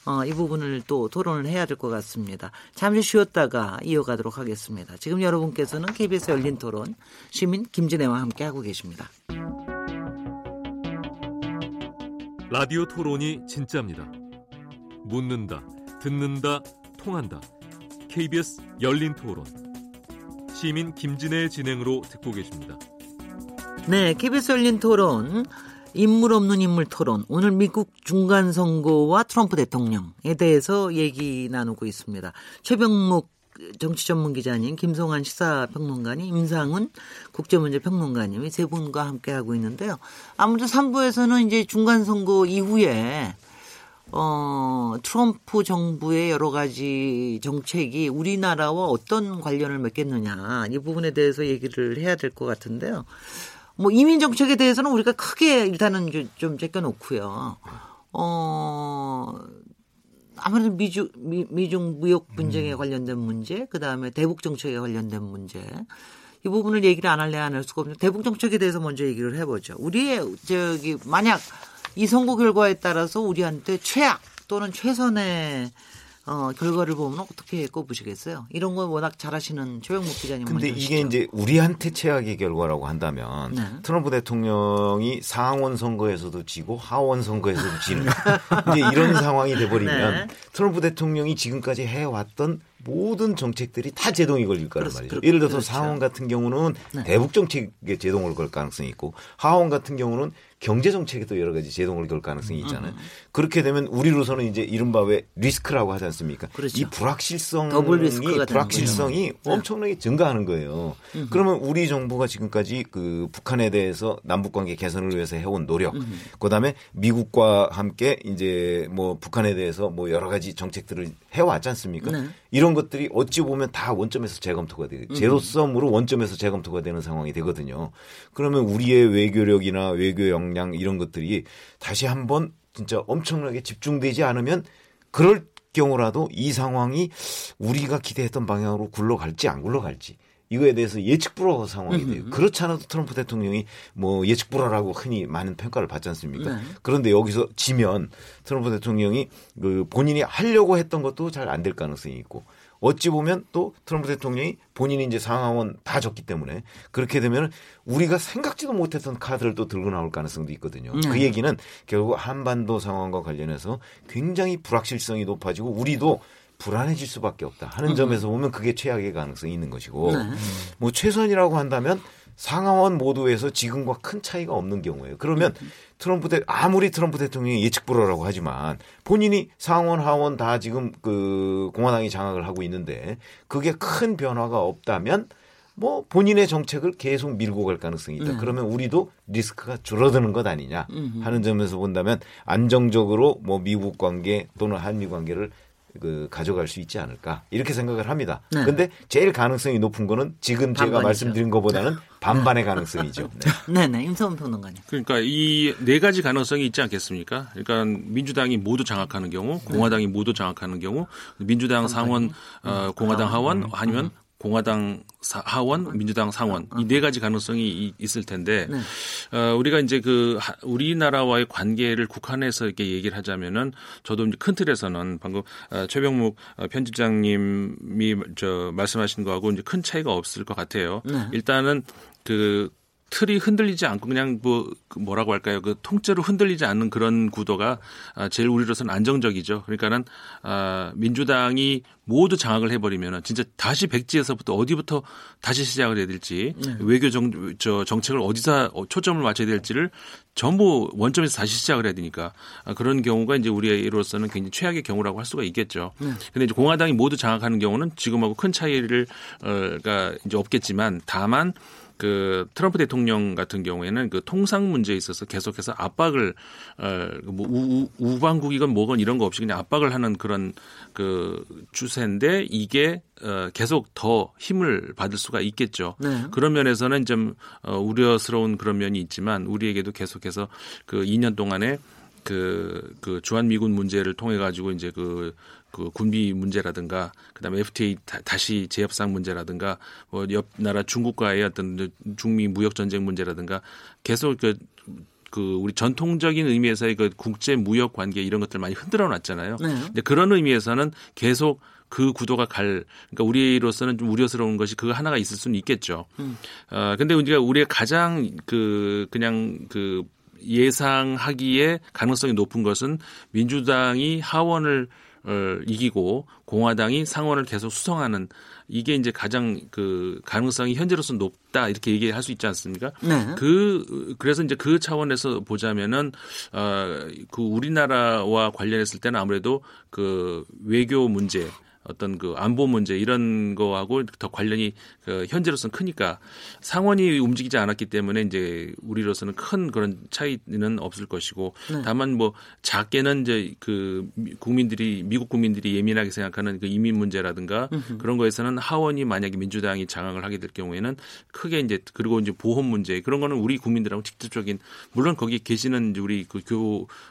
어, 이 부분을 또 토론을 해야 될 것 같습니다. 잠시 쉬었다가 이어가도록 하겠습니다. 지금 여러분께서는 KBS 열린 토론 시민 김진애와 함께 하고 계십니다. 라디오 토론이 진짜입니다. 묻는다, 듣는다, 통한다. KBS 열린 토론. 시민 김진애의 진행으로 듣고 계십니다. 네, KBS 열린 토론. 인물 없는 인물 토론. 오늘 미국 중간 선거와 트럼프 대통령에 대해서 얘기 나누고 있습니다. 최병목 정치 전문 기자님, 김성환 시사평론가님, 임상훈 국제문제 평론가님이 세 분과 함께 하고 있는데요. 아무래도 3부에서는 이제 중간 선거 이후에 어, 트럼프 정부의 여러 가지 정책이 우리나라와 어떤 관련을 맺겠느냐 이 부분에 대해서 얘기를 해야 될 것 같은데요. 뭐 이민 정책에 대해서는 우리가 크게 일단은 좀 제껴놓고요. 어, 아무래도 미주, 미, 미중 무역 분쟁에 음. 관련된 문제, 그 다음에 대북 정책에 관련된 문제, 이 부분을 얘기를 안 할래 안 할 수가 없는 대북 정책에 대해서 먼저 얘기를 해보죠. 우리의 저기 만약 이 선거 결과에 따라서 우리한테 최악 또는 최선의 어, 결과를 보면 어떻게 꼽으시겠어요? 이런 거 워낙 잘하시는 최영목 기자님. 근데 이게 이제 우리한테 최악의 결과라고 한다면 네. 트럼프 대통령이 상원 선거에서도 지고 하원 선거에서도 지는 이제 이런 상황이 돼버리면 네. 트럼프 대통령이 지금까지 해왔던 모든 정책들이 다 제동이 걸릴 거란 말이죠. 그렇, 예를 들어서 그렇죠. 상원 같은 경우는 네. 대북 정책에 제동을 걸 가능성이 있고 하원 같은 경우는 경제 정책에도 여러 가지 제동을 걸 가능성이 있잖아요. 음. 그렇게 되면 우리로서는 이제 이른바 왜 리스크라고 하지 않습니까? 그렇죠. 이 불확실성이 불확실성이 네. 엄청나게 증가하는 거예요. 음. 그러면 우리 정부가 지금까지 그 북한에 대해서 남북 관계 개선을 위해서 해온 노력, 음. 그다음에 미국과 함께 이제 뭐 북한에 대해서 뭐 여러 가지 정책들을 해왔지 않습니까? 네. 이런 것들이 어찌 보면 다 원점에서 재검토가 되고 제로섬으로 원점에서 재검토가 되는 상황이 되거든요. 그러면 우리의 외교력이나 외교 역량 이런 것들이 다시 한번 진짜 엄청나게 집중되지 않으면 그럴 경우라도 이 상황이 우리가 기대했던 방향으로 굴러갈지 안 굴러갈지 이거에 대해서 예측 불허 상황이 돼요. 그렇지 않아도 트럼프 대통령이 뭐 예측 불허라고 흔히 많은 평가를 받지 않습니까? 네. 그런데 여기서 지면 트럼프 대통령이 그 본인이 하려고 했던 것도 잘 안 될 가능성이 있고 어찌 보면 또 트럼프 대통령이 본인이 이제 상하원 다 졌기 때문에 그렇게 되면 우리가 생각지도 못했던 카드를 또 들고 나올 가능성도 있거든요. 네. 그 얘기는 결국 한반도 상황과 관련해서 굉장히 불확실성이 높아지고 우리도 불안해질 수밖에 없다 하는 음. 점에서 보면 그게 최악의 가능성이 있는 것이고 네. 뭐 최선이라고 한다면 상하원 모두에서 지금과 큰 차이가 없는 경우에요. 그러면 트럼프 대 아무리 트럼프 대통령이 예측 불허라고 하지만 본인이 상원 하원 다 지금 그 공화당이 장악을 하고 있는데 그게 큰 변화가 없다면 뭐 본인의 정책을 계속 밀고 갈 가능성이 있다. 네. 그러면 우리도 리스크가 줄어드는 것 아니냐 하는 점에서 본다면 안정적으로 뭐 미국 관계 또는 한미 관계를 그 가져갈 수 있지 않을까 이렇게 생각을 합니다. 네. 근데 제일 가능성이 높은 거는 지금 반반이죠. 제가 말씀드린 것보다는 반반의 가능성이죠. 네, 네, 네. 임성훈 평론가님. 그러니까 이 네 가지 가능성이 있지 않겠습니까? 그러니까 민주당이 모두 장악하는 경우, 공화당이 네. 모두 장악하는 경우, 민주당 상원, 어, 공화당 하원, 아니면 공화당 하원, 민주당 상원 이 네 가지 가능성이 있을 텐데 네. 어, 우리가 이제 그 우리나라와의 관계를 국한해서 이렇게 얘기를 하자면은 저도 이제 큰 틀에서는 방금 어, 최병묵 어, 편집장님이 저 말씀하신 거하고 이제 큰 차이가 없을 것 같아요. 네. 일단은 그 틀이 흔들리지 않고 그냥 뭐그 뭐라고 할까요? 그 통째로 흔들리지 않는 그런 구도가 아, 제일 우리로서는 안정적이죠. 그러니까는 아, 민주당이 모두 장악을 해버리면은 진짜 다시 백지에서부터 어디부터 다시 시작을 해야 될지 네. 외교 정, 저 정책을 어디서 초점을 맞춰야 될지를 전부 원점에서 다시 시작을 해야 되니까 아, 그런 경우가 이제 우리로서는 굉장히 최악의 경우라고 할 수가 있겠죠. 네. 근데 이제 공화당이 모두 장악하는 경우는 지금하고 큰 차이를 어 가 이제 없겠지만 다만 그 트럼프 대통령 같은 경우에는 그 통상 문제에 있어서 계속해서 압박을 어뭐 우, 우방국이건 뭐건 이런 거 없이 그냥 압박을 하는 그런 그 추세인데 이게 어 계속 더 힘을 받을 수가 있겠죠. 네. 그런 면에서는 좀 어, 우려스러운 그런 면이 있지만 우리에게도 계속해서 그 2년 동안에 그, 그 주한미군 문제를 통해 가지고 이제 그, 그 군비 문제라든가 그다음에 FTA 다, 시 재협상 문제라든가 뭐옆 나라 중국과의 어떤 중미 무역 전쟁 문제라든가 계속 그, 그 우리 전통적인 의미에서의 그 국제 무역 관계 이런 것들 많이 흔들어 놨잖아요. 네. 근데 그런 의미에서는 계속 그 구도가 갈 그러니까 우리로서는 좀 우려스러운 것이 그거 하나가 있을 수는 있겠죠. 음. 어 근데 우리가 우리가 가장 그 그냥 그 예상하기에 가능성이 높은 것은 민주당이 하원을 어, 이기고 공화당이 상원을 계속 수성하는 이게 이제 가장 그 가능성이 현재로서 높다 이렇게 얘기할 수 있지 않습니까? 네. 그 그래서 이제 그 차원에서 보자면은 어그 우리나라와 관련했을 때는 아무래도 그 외교 문제 어떤 그 안보 문제 이런 거하고 더 관련이 그 현재로서는 크니까 상원이 움직이지 않았기 때문에 이제 우리로서는 큰 그런 차이는 없을 것이고 네. 다만 뭐 작게는 이제 그 국민들이 미국 국민들이 예민하게 생각하는 그 이민 문제라든가 으흠. 그런 거에서는 하원이 만약에 민주당이 장악을 하게 될 경우에는 크게 이제 그리고 이제 보험 문제 그런 거는 우리 국민들하고 직접적인 물론 거기 계시는 우리 그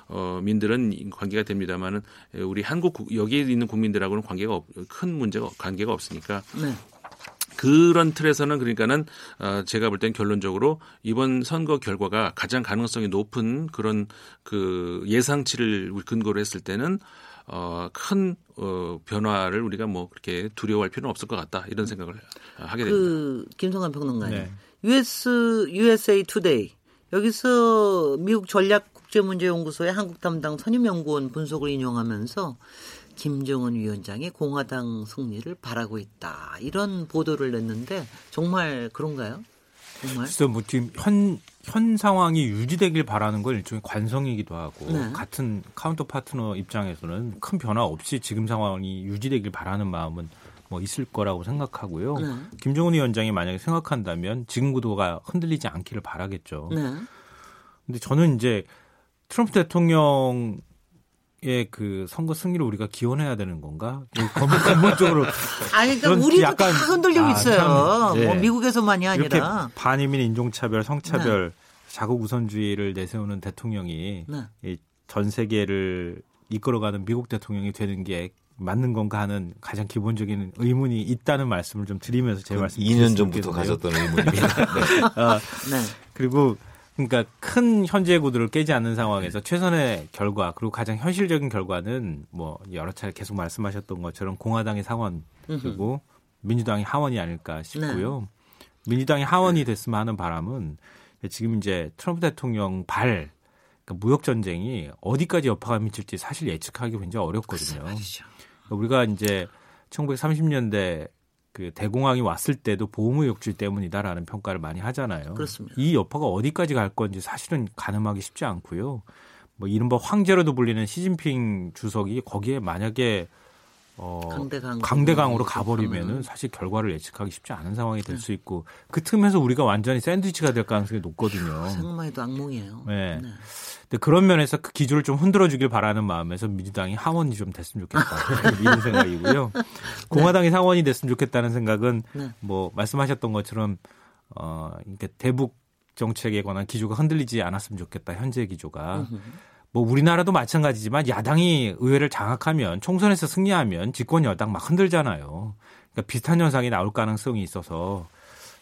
교민들은 관계가 됩니다만은 우리 한국 여기에 있는 국민들하고는 관계가 없, 큰 문제가 관계가 없으니까 네. 그런 틀에서는 그러니까는 어 제가 볼 땐 결론적으로 이번 선거 결과가 가장 가능성이 높은 그런 그 예상치를 근거로 했을 때는 어큰 어, 변화를 우리가 뭐 그렇게 두려워할 필요는 없을 것 같다 이런 생각을 하게 됩니다. 그 김성환 평론가님, 네. US USA Today 여기서 미국 전략 국제문제연구소의 한국 담당 선임 연구원 분석을 인용하면서 김정은 위원장이 공화당 승리를 바라고 있다. 이런 보도를 냈는데 정말 그런가요? 정말? 글쎄 뭐 지금 현, 현 상황이 유지되길 바라는 건 일종의 관성이기도 하고 네. 같은 counter partner 입장에서는 큰 변화 없이 지금 상황이 유지되길 바라는 마음은 뭐 있을 거라고 생각하고요. 네. 김정은 위원장이 만약에 생각한다면 지금 구도가 흔들리지 않기를 바라겠죠. 네. 근데 저는 이제 트럼프 대통령 의 그 선거 승리를 우리가 기원해야 되는 건가? 근본적으로 아니 그러니까 우리도 약간, 다 흔들리고 아, 있어요. 참, 네. 뭐 미국에서만이 아니라 반이민 인종차별, 성차별, 네. 자국 우선주의를 내세우는 대통령이 네. 전 세계를 이끌어가는 미국 대통령이 되는 게 맞는 건가 하는 가장 기본적인 의문이 있다는 말씀을 좀 드리면서 제 말씀 2년 전부터 가졌던 의문입니다. 네. 어, 네. 그리고 그러니까 큰 현재 구도를 깨지 않는 상황에서 최선의 결과 그리고 가장 현실적인 결과는 뭐 여러 차례 계속 말씀하셨던 것처럼 공화당의 상원 그리고 민주당이 하원이 아닐까 싶고요. 네. 민주당이 하원이 됐으면 하는 바람은 지금 이제 트럼프 대통령 발 그러니까 무역 전쟁이 어디까지 여파가 미칠지 사실 예측하기 굉장히 어렵거든요. 우리가 이제 1930년대 그 대공황이 왔을 때도 보호무역주의 때문이다라는 평가를 많이 하잖아요. 그렇습니다. 이 여파가 어디까지 갈 건지 사실은 가늠하기 쉽지 않고요. 뭐 이른바 황제로도 불리는 시진핑 주석이 거기에 만약에 어, 강대강 강대강으로 가버리면은 사실 결과를 예측하기 쉽지 않은 상황이 될수 네. 있고 그 틈에서 우리가 완전히 샌드위치가 될 가능성이 높거든요. 생각만 해도 악몽이에요. 네. 네. 근데 그런 면에서 그 기조를 좀 흔들어 주길 바라는 마음에서 민주당이 하원이 좀 됐으면 좋겠다. 이런 생각이고요. 네. 공화당이 상원이 됐으면 좋겠다는 생각은 네. 뭐 말씀하셨던 것처럼 어, 이렇게 대북 정책에 관한 기조가 흔들리지 않았으면 좋겠다. 현재 기조가. 뭐 우리나라도 마찬가지지만 야당이 의회를 장악하면 총선에서 승리하면 집권 여당 막 흔들잖아요. 그러니까 비슷한 현상이 나올 가능성이 있어서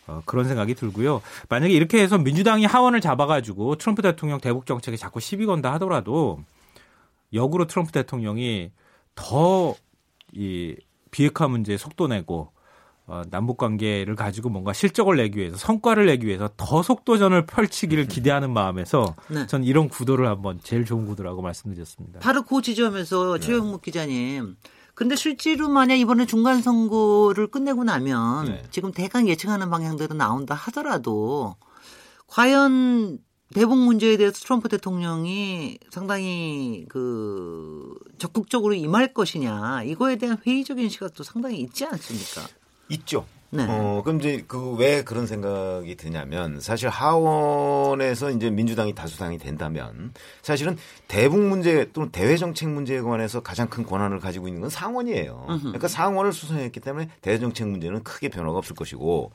어, 그런 생각이 들고요. 만약에 이렇게 해서 민주당이 하원을 잡아가지고 트럼프 대통령 대북 정책에 자꾸 시비 건다 하더라도 역으로 트럼프 대통령이 더 이 비핵화 문제에 속도 내고 어, 남북 관계를 가지고 뭔가 실적을 내기 위해서 성과를 내기 위해서 더 속도전을 펼치기를 기대하는 마음에서 네. 전 이런 구도를 한번 제일 좋은 구도라고 말씀드렸습니다. 바로 그 지점에서 네. 최영목 기자님. 근데 실제로 만약 이번에 중간 선거를 끝내고 나면 네. 지금 대강 예측하는 방향대로 나온다 하더라도 과연 대북 문제에 대해서 트럼프 대통령이 상당히 그 적극적으로 임할 것이냐 이거에 대한 회의적인 시각도 상당히 있지 않습니까? 있죠. 네. 어, 그럼 이제 그 왜 그런 생각이 드냐면 사실 하원에서 이제 민주당이 다수당이 된다면 사실은 대북 문제 또는 대외 정책 문제에 관해서 가장 큰 권한을 가지고 있는 건 상원이에요. 그러니까 상원을 수성했기 때문에 대외 정책 문제는 크게 변화가 없을 것이고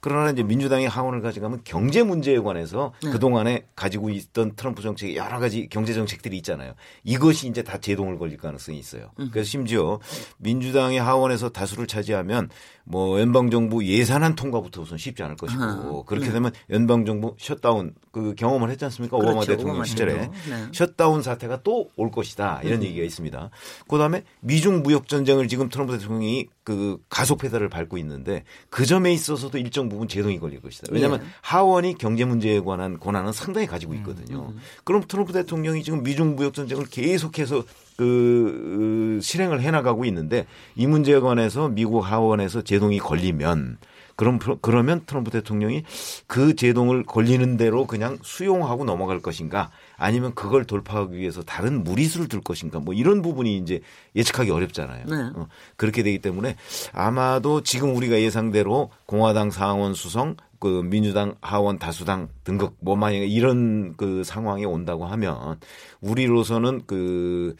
그러나 이제 민주당이 하원을 가져가면 경제 문제에 관해서 네. 그동안에 가지고 있던 트럼프 정책의 여러 가지 경제 정책들이 있잖아요. 이것이 이제 다 제동을 걸릴 가능성이 있어요. 그래서 심지어 민주당이 하원에서 다수를 차지하면 뭐 연방 정부 예산안 통과부터 우선 쉽지 않을 것이고 아, 그렇게 네. 되면 연방 정부 셧다운 그 경험을 했지 않습니까? 그렇죠. 오바마 대통령 오바마 시절에 네. 셧다운 사태가 또 올 것이다 이런 음. 얘기가 있습니다. 그다음에 미중 무역 전쟁을 지금 트럼프 대통령이 그 가속 페달을 밟고 있는데 그 점에 있어서도 일정 부분 제동이 걸릴 것이다. 왜냐하면 예. 하원이 경제 문제에 관한 권한은 상당히 가지고 있거든요. 음, 음. 그럼 트럼프 대통령이 지금 미중 무역 전쟁을 계속해서 그 실행을 해나가고 있는데 이 문제에 관해서 미국 하원에서 제동이 걸리면 그럼 그러면 트럼프 대통령이 그 제동을 걸리는 대로 그냥 수용하고 넘어갈 것인가 아니면 그걸 돌파하기 위해서 다른 무리수를 들 것인가 뭐 이런 부분이 이제 예측하기 어렵잖아요. 네. 어, 그렇게 되기 때문에 아마도 지금 우리가 예상대로 공화당 상원 수성 그 민주당 하원 다수당 등극 뭐 만약 이런 그 상황이 온다고 하면 우리로서는 그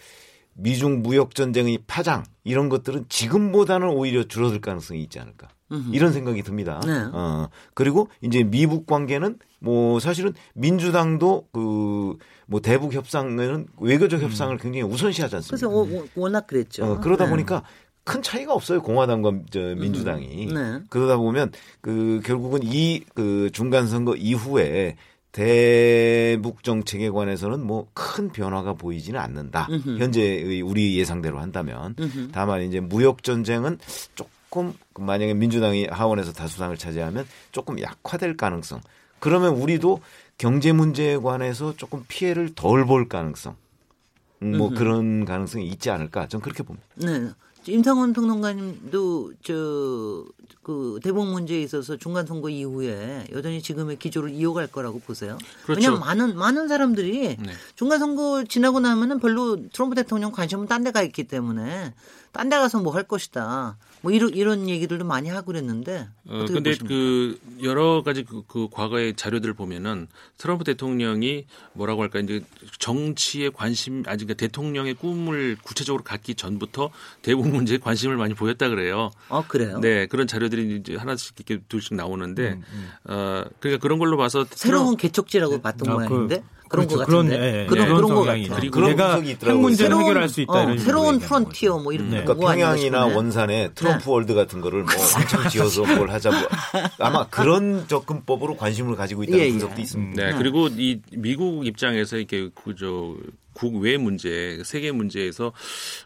미중 무역 전쟁의 파장 이런 것들은 지금보다는 오히려 줄어들 가능성이 있지 않을까. 이런 생각이 듭니다. 네. 어, 그리고 이제 미북 관계는 뭐 사실은 민주당도 그 뭐 대북 협상에는 외교적 협상을 음. 굉장히 우선시하지 않습니까? 그래서 워낙 그랬죠. 어, 그러다 네. 보니까 큰 차이가 없어요. 공화당과 저 민주당이. 음. 네. 그러다 보면 그 결국은 이 그 중간 선거 이후에 대북 정책에 관해서는 뭐 큰 변화가 보이지는 않는다. 음흠. 현재의 우리 예상대로 한다면 음흠. 다만 이제 무역 전쟁은 조금 만약에 민주당이 하원에서 다수당을 차지하면 조금 약화될 가능성. 그러면 우리도 경제 문제에 관해서 조금 피해를 덜 볼 가능성. 뭐 음흠. 그런 가능성이 있지 않을까. 저는 그렇게 봅니다. 네. 임상원 평론가님도 저 그 대북 문제에 있어서 중간 선거 이후에 여전히 지금의 기조를 이어갈 거라고 보세요. 그렇죠. 왜냐하면 많은 많은 사람들이 네. 중간 선거 지나고 나면은 별로 트럼프 대통령 관심은 딴 데가 있기 때문에 딴 데 가서 뭐 할 것이다. 뭐 이런 이런 얘기들도 많이 하고 그랬는데. 어 근데 보십니까? 그 여러 가지 그, 그 과거의 자료들 보면은 트럼프 대통령이 뭐라고 할까 이제 정치에 관심 아직 그러니까 대통령의 꿈을 구체적으로 갖기 전부터 대북 문제에 관심을 많이 보였다 그래요. 아 그래요? 네 그런 자료들이 이제 하나씩 이렇게 둘씩 나오는데 음, 음. 어 그러니까 그런 걸로 봐서 새로운 개척지라고 네. 봤던 아, 그 모양인데. 그, 그런 그렇죠. 거 같은데. 그런, 예, 예. 그런, 네. 그런, 그런 거 같아요. 그리고 내가 핵 문제를 해결할 수 있다. 어, 새로운 프론티어 뭐 이런 네. 그러니까 평양이나 원산에 트럼프 네. 월드 같은 거를 뭐 한참 지어서 뭘 하자 뭐 아마 그런 접근법으로 관심을 가지고 있다는 예, 예. 분석도 예. 있습니다. 네. 그리고 이 미국 입장에서 이렇게 그저 국외 문제, 세계 문제에서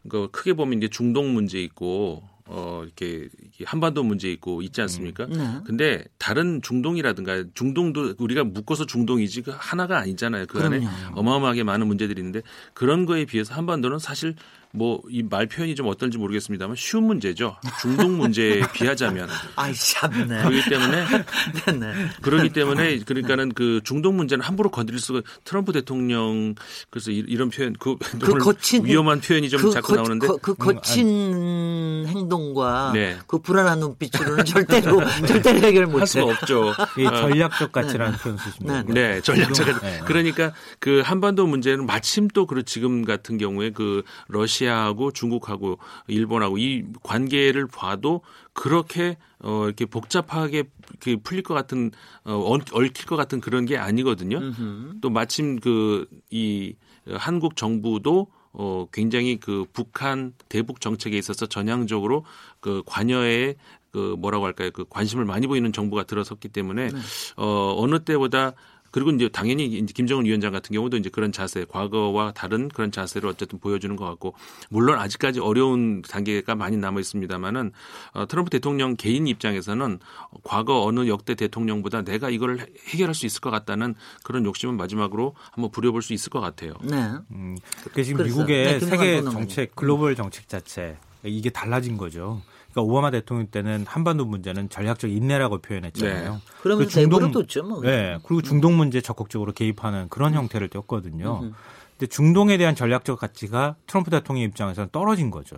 그 크게 보면 이제 중동 문제 있고 어 이렇게 한반도 문제 있고 있지 않습니까? 음. 네. 근데 다른 중동이라든가 중동도 우리가 묶어서 중동이지 그 하나가 아니잖아요. 그 그럼요. 안에 어마어마하게 많은 문제들이 있는데 그런 거에 비해서 한반도는 사실 뭐 이 말 표현이 좀 어떤지 모르겠습니다만 쉬운 문제죠. 중동 문제에 비하자면. 아이 참네. 그렇기 때문에 네. 그렇기 때문에 그러니까는 그 중동 문제는 함부로 건드릴 수가 트럼프 대통령 그래서 이 런 표현 그, 그 거친 위험한 표현이 좀 그 자꾸 거, 나오는데 거, 그 거친 음, 행동과 네. 그 불안한 눈빛으로는 절대로 절대로 해결 못할 수가 없죠. 이 전략적 가치라는 네. 표현 쓰십니다. 네, 네 전략적 가치. 네. 그러니까 그 한반도 문제는 마침 또 그 지금 같은 경우에 그 러시아 러시아하고 중국하고 일본하고 이 관계를 봐도 그렇게 어 이렇게 복잡하게 그 풀릴 것 같은 어 얽힐 것 같은 그런 게 아니거든요. 음흠. 또 마침 그 이 한국 정부도 어 굉장히 그 북한 대북 정책에 있어서 전향적으로 그 관여에 그 뭐라고 할까요? 그 관심을 많이 보이는 정부가 들어섰기 때문에 네. 어 어느 때보다 그리고 이제 당연히 이제 김정은 위원장 같은 경우도 이제 그런 자세, 과거와 다른 그런 자세를 어쨌든 보여주는 것 같고 물론 아직까지 어려운 단계가 많이 남아 있습니다만은 어, 트럼프 대통령 개인 입장에서는 과거 어느 역대 대통령보다 내가 이걸 해결할 수 있을 것 같다는 그런 욕심은 마지막으로 한번 부려볼 수 있을 것 같아요. 네. 음, 그게 지금 그래서, 미국의 네, 세계 정책, 글로벌 정책 자체 이게 달라진 거죠. 그러니까 오바마 대통령 때는 한반도 문제는 전략적 인내라고 표현했잖아요. 네. 그러면 중동 뒀죠, 뭐. 네. 그리고 중동 문제 적극적으로 개입하는 그런 음. 형태를 띄었거든요. 음. 근데 중동에 대한 전략적 가치가 트럼프 대통령 입장에서는 떨어진 거죠.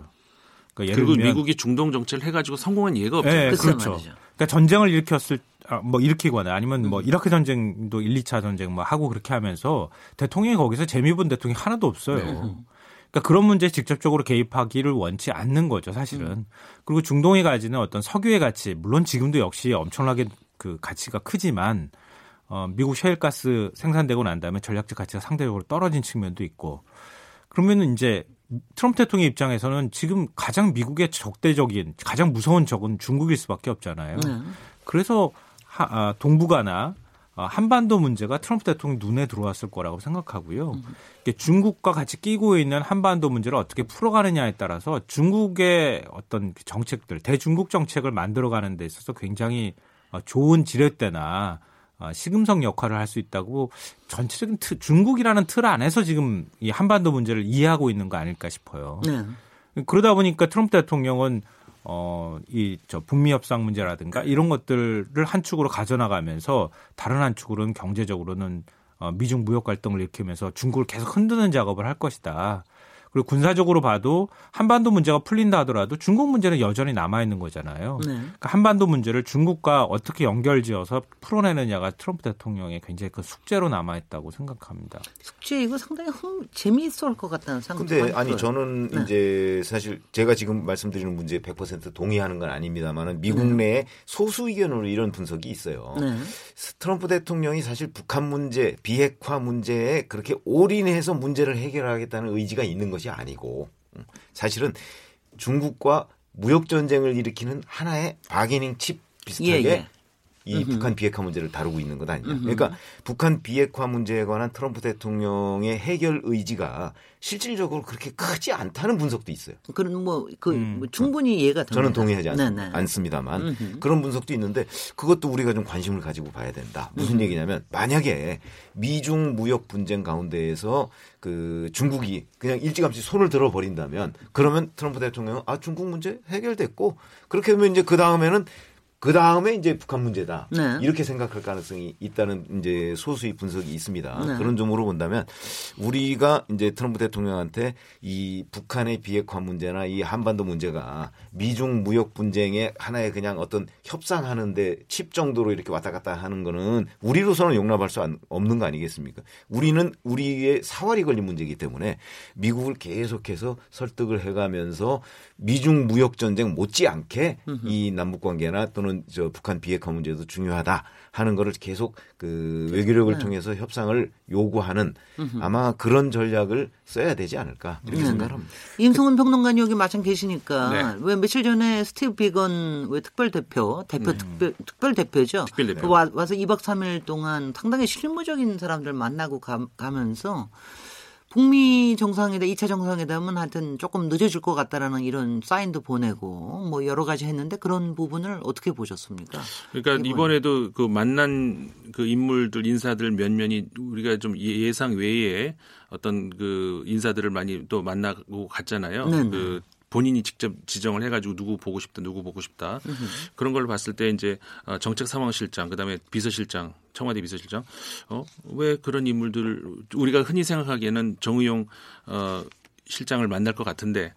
그러니까 예를 그리고 미국이 중동 정책을 해가지고 성공한 예가 없죠. 네, 그렇죠. 말이죠. 그러니까 전쟁을 일으켰을 아, 뭐 일으키거나 아니면 뭐 음. 이라크 전쟁도 1, 2차 전쟁 뭐 하고 그렇게 하면서 대통령이 거기서 재미 본 대통령이 하나도 없어요. 네. 그러니까 그런 문제에 직접적으로 개입하기를 원치 않는 거죠, 사실은. 음. 그리고 중동이 가지는 어떤 석유의 가치, 물론 지금도 역시 엄청나게 그 가치가 크지만 어, 미국 셰일가스 생산되고 난 다음에 전략적 가치가 상대적으로 떨어진 측면도 있고 그러면은 이제 트럼프 대통령 입장에서는 지금 가장 미국의 적대적인 가장 무서운 적은 중국일 수밖에 없잖아요. 네. 그래서 하, 아, 동북아나 어, 한반도 문제가 트럼프 대통령 눈에 들어왔을 거라고 생각하고요. 음. 중국과 같이 끼고 있는 한반도 문제를 어떻게 풀어가느냐에 따라서 중국의 어떤 정책들, 대중국 정책을 만들어가는 데 있어서 굉장히 어, 좋은 지렛대나 어, 시금성 역할을 할 수 있다고 전체적인 틀, 중국이라는 틀 안에서 지금 이 한반도 문제를 이해하고 있는 거 아닐까 싶어요. 네. 그러다 보니까 트럼프 대통령은 어, 이, 저, 북미 협상 문제라든가 이런 것들을 한 축으로 가져나가면서 다른 한 축으로는 경제적으로는 어, 미중 무역 갈등을 일으키면서 중국을 계속 흔드는 작업을 할 것이다. 그리고 군사적으로 봐도 한반도 문제가 풀린다 하더라도 중국 문제는 여전히 남아 있는 거잖아요. 네. 그러니까 한반도 문제를 중국과 어떻게 연결지어서 풀어내느냐가 트럼프 대통령의 굉장히 그 숙제로 남아 있다고 생각합니다. 숙제 이거 상당히 흥, 재미있을 것 같다는 생각이 근데 아니 들어요. 저는 네. 이제 사실 제가 지금 말씀드리는 문제에 100% 동의하는 건 아닙니다만은 미국 네. 내에 소수 의견으로 이런 분석이 있어요. 네. 트럼프 대통령이 사실 북한 문제, 비핵화 문제에 그렇게 올인해서 문제를 해결하겠다는 의지가 있는 것이 아니고 음, 사실은 중국과 무역 전쟁을 일으키는 하나의 바게닝 칩 비슷하게 예, 예. 이 음흠. 북한 비핵화 문제를 다루고 있는 것 아니냐. 음흠. 그러니까 북한 비핵화 문제에 관한 트럼프 대통령의 해결 의지가 실질적으로 그렇게 크지 않다는 분석도 있어요. 그런 뭐, 그, 음. 뭐 충분히 이해가 됩니다. 저는 동의하지 않, 네, 네. 습니다만 음흠. 그런 분석도 있는데 그것도 우리가 좀 관심을 가지고 봐야 된다. 무슨 얘기냐면 만약에 미중 무역 분쟁 가운데에서 그 중국이 그냥 일찌감치 손을 들어 버린다면 그러면 트럼프 대통령은 아 중국 문제 해결됐고 그렇게 하면 이제 그 다음에는 그 다음에 이제 북한 문제다. 네. 이렇게 생각할 가능성이 있다는 이제 소수의 분석이 있습니다. 네. 그런 점으로 본다면 우리가 이제 트럼프 대통령한테 이 북한의 비핵화 문제나 이 한반도 문제가 미중 무역 분쟁의 하나의 그냥 어떤 협상하는데 칩 정도로 이렇게 왔다 갔다 하는 거는 우리로서는 용납할 수 없는 거 아니겠습니까? 우리는 우리의 사활이 걸린 문제이기 때문에 미국을 계속해서 설득을 해가면서 미중 무역 전쟁 못지않게 이 남북 관계나 또는 저 북한 비핵화 문제도 중요하다 하는 거를 계속 그 외교력을 네. 통해서 협상을 요구하는 아마 그런 전략을 써야 되지 않을까 이렇게 네. 생각합니다. 임성훈 평론가님 여기 마침 계시니까 네. 왜 며칠 전에 스티브 비건 왜 특별 대표 대표 네. 특별 특별 대표죠. 특별 대표. 와, 와서 2박 3일 동안 상당히 실무적인 사람들 만나고 가, 가면서 북미 정상회담, 2차 정상회담은 하여튼 조금 늦어질 것 같다라는 이런 사인도 보내고 뭐 여러 가지 했는데 그런 부분을 어떻게 보셨습니까? 그러니까 이번에. 이번에도 그 만난 그 인물들 인사들 몇몇이 우리가 좀 예, 예상 외에 어떤 그 인사들을 많이 또 만나고 갔잖아요. 네네. 그 본인이 직접 지정을 해가지고 누구 보고 싶다, 누구 보고 싶다 으흠. 그런 걸 봤을 때 이제 어, 정책 상황실장, 그다음에 비서실장, 청와대 비서실장, 어왜 그런 인물들 우리가 흔히 생각하기에는 정의용 어 실장을 만날 것 같은데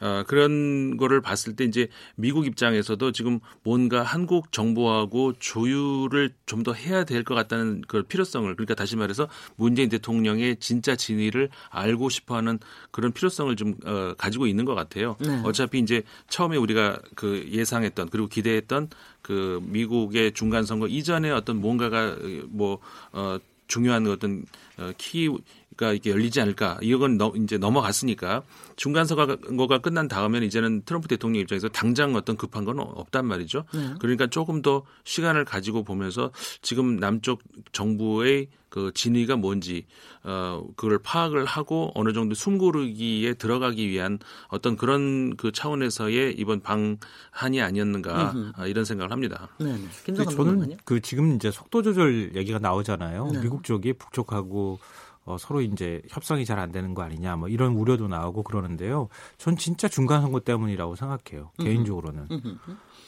어, 그런 거를 봤을 때 이제 미국 입장에서도 지금 뭔가 한국 정부하고 조율을 좀 더 해야 될 것 같다는 그 필요성을 그러니까 다시 말해서 문재인 대통령의 진짜 진위를 알고 싶어하는 그런 필요성을 좀 어, 가지고 있는 것 같아요. 네. 어차피 이제 처음에 우리가 그 예상했던 그리고 기대했던 그 미국의 중간 선거 이전에 어떤 뭔가가 뭐 어, 중요한 어떤 어, 키가 이게 열리지 않을까 이건 너, 이제 넘어갔으니까 중간 선거가 끝난 다음에는 이제는 트럼프 대통령 입장에서 당장 어떤 급한 건 없단 말이죠. 네. 그러니까 조금 더 시간을 가지고 보면서 지금 남쪽 정부의 그 진위가 뭔지 어 그걸 파악을 하고 어느 정도 숨고르기에 들어가기 위한 어떤 그런 그 차원에서의 이번 방한이 아니었는가 아, 이런 생각을 합니다. 네. 네. 저는 그 지금 이제 속도 조절 얘기가 나오잖아요. 네. 미국 쪽이 북쪽하고 어, 서로 이제 협상이 잘 안 되는 거 아니냐 뭐 이런 우려도 나오고 그러는데요. 전 진짜 중간 선거 때문이라고 생각해요. 개인적으로는.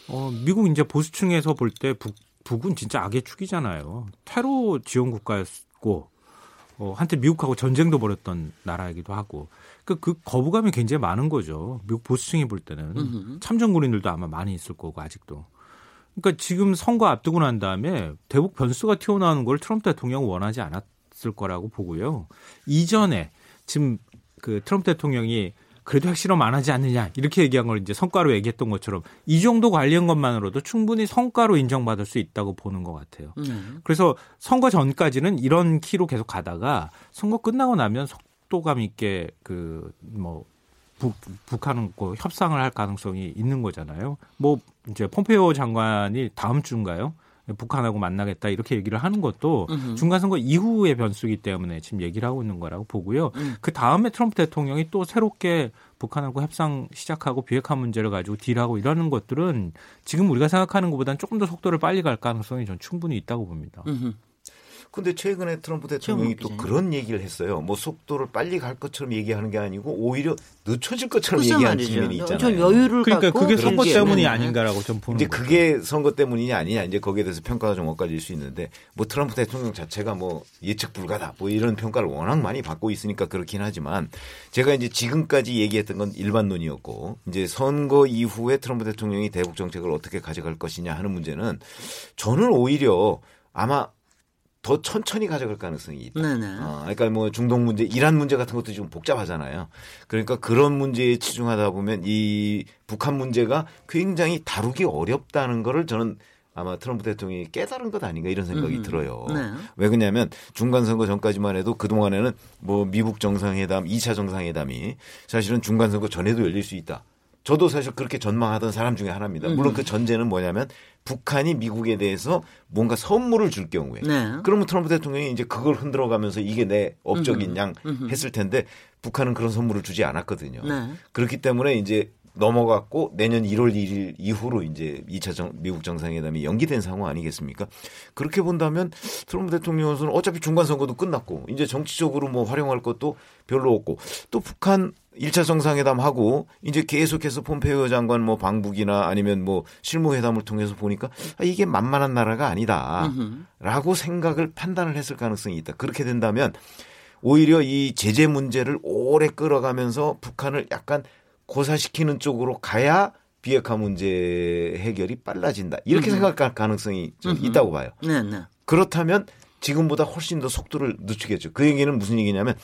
어, 미국 이제 보수층에서 볼때 북, 북은 진짜 악의 축이잖아요. 테러 지원 국가였고 어, 한때 미국하고 전쟁도 벌였던 나라이기도 하고 그, 그 거부감이 굉장히 많은 거죠. 미국 보수층이 볼 때는 참전군인들도 아마 많이 있을 거고 아직도. 그러니까 지금 선거 앞두고 난 다음에 대북 변수가 튀어나오는 걸 트럼프 대통령은 원하지 않았. 있을 거라고 보고요. 이전에 지금 그 트럼프 대통령이 그래도 핵실험 안 하지 않느냐 이렇게 얘기한 걸 이제 성과로 얘기했던 것처럼 이 정도 관리한 것만으로도 충분히 성과로 인정받을 수 있다고 보는 것 같아요. 음. 그래서 선거 전까지는 이런 키로 계속 가다가 선거 끝나고 나면 속도감 있게 그뭐 북한은 그 협상을 할 가능성이 있는 거잖아요. 뭐 이제 폼페이오 장관이 다음 주인가요? 북한하고 만나겠다 이렇게 얘기를 하는 것도 으흠. 중간 선거 이후의 변수기 때문에 지금 얘기를 하고 있는 거라고 보고요. 음. 그 다음에 트럼프 대통령이 또 새롭게 북한하고 협상 시작하고 비핵화 문제를 가지고 딜하고 이러는 것들은 지금 우리가 생각하는 것보다는 조금 더 속도를 빨리 갈 가능성이 전 충분히 있다고 봅니다. 으흠. 근데 최근에 트럼프 대통령이 또 그런 얘기를 했어요. 뭐 속도를 빨리 갈 것처럼 얘기하는 게 아니고 오히려 늦춰질 것처럼 얘기하는 측면이 있잖아요. 여유를 그러니까 그게 선거 때문이 아닌가라고 좀 보는 이제 그게 선거 때문이냐 아니냐 이제 거기에 대해서 평가가 좀 엇갈릴 수 있는데 뭐 트럼프 대통령 자체가 뭐 예측 불가다 뭐 이런 평가를 워낙 많이 받고 있으니까 그렇긴 하지만 제가 이제 지금까지 얘기했던 건 일반론이었고 이제 선거 이후에 트럼프 대통령이 대북 정책을 어떻게 가져갈 것이냐 하는 문제는 저는 오히려 아마 더 천천히 가져갈 가능성이 있다. 어, 그러니까 뭐 중동 문제, 이란 문제 같은 것도 좀 복잡하잖아요. 그러니까 그런 문제에 치중하다 보면 이 북한 문제가 굉장히 다루기 어렵다는 거를 저는 아마 트럼프 대통령이 깨달은 것 아닌가 이런 생각이 음. 들어요. 네. 왜 그러냐면 중간 선거 전까지만 해도 그 동안에는 뭐 미국 정상회담, 2차 정상회담이 사실은 중간 선거 전에도 열릴 수 있다. 저도 사실 그렇게 전망하던 사람 중에 하나입니다. 물론 그 전제는 뭐냐면 북한이 미국에 대해서 뭔가 선물을 줄 경우에 네. 그러면 트럼프 대통령이 이제 그걸 흔들어 가면서 이게 내 업적인 양 했을 텐데 북한은 그런 선물을 주지 않았거든요. 네. 그렇기 때문에 이제 넘어갔고 내년 1월 1일 이후로 이제 2차 정, 미국 정상회담이 연기된 상황 아니겠습니까? 그렇게 본다면 트럼프 대통령은 어차피 중간 선거도 끝났고 이제 정치적으로 뭐 활용할 것도 별로 없고 또 북한 1차 정상회담하고 이제 계속해서 폼페이오 장관 뭐 방북이나 아니면 뭐 실무회담을 통해서 보니까 아, 이게 만만한 나라가 아니다라고 생각을 판단을 했을 가능성이 있다. 그렇게 된다면 오히려 이 제재 문제를 오래 끌어가면서 북한을 약간 고사시키는 쪽으로 가야 비핵화 문제 해결이 빨라진다. 이렇게 음흠. 생각할 가능성이 좀 있다고 봐요. 네, 네. 그렇다면 지금보다 훨씬 더 속도를 늦추겠죠. 그 얘기는 무슨 얘기냐면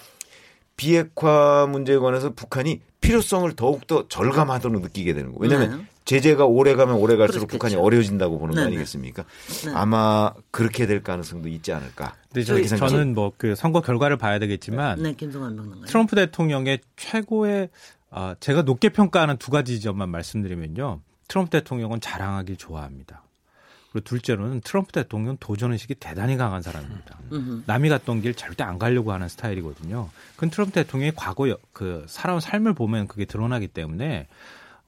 비핵화 문제에 관해서 북한이 필요성을 더욱더 절감하도록 느끼게 되는 거예요. 왜냐하면 네. 제재가 오래 가면 오래 갈수록 그렇겠죠. 북한이 어려워진다고 보는 네. 거 아니겠습니까? 네. 아마 그렇게 될 가능성도 있지 않을까. 근데 저는 뭐그 선거 결과를 봐야 되겠지만 네, 트럼프 대통령의 최고의 아, 제가 높게 평가하는 두 가지 점만 말씀드리면요. 트럼프 대통령은 자랑하길 좋아합니다. 그리고 둘째로는 트럼프 대통령 도전 의식이 대단히 강한 사람입니다. 남이 갔던 길 절대 안 가려고 하는 스타일이거든요. 그 트럼프 대통령의 과거 그 살아온 삶을 보면 그게 드러나기 때문에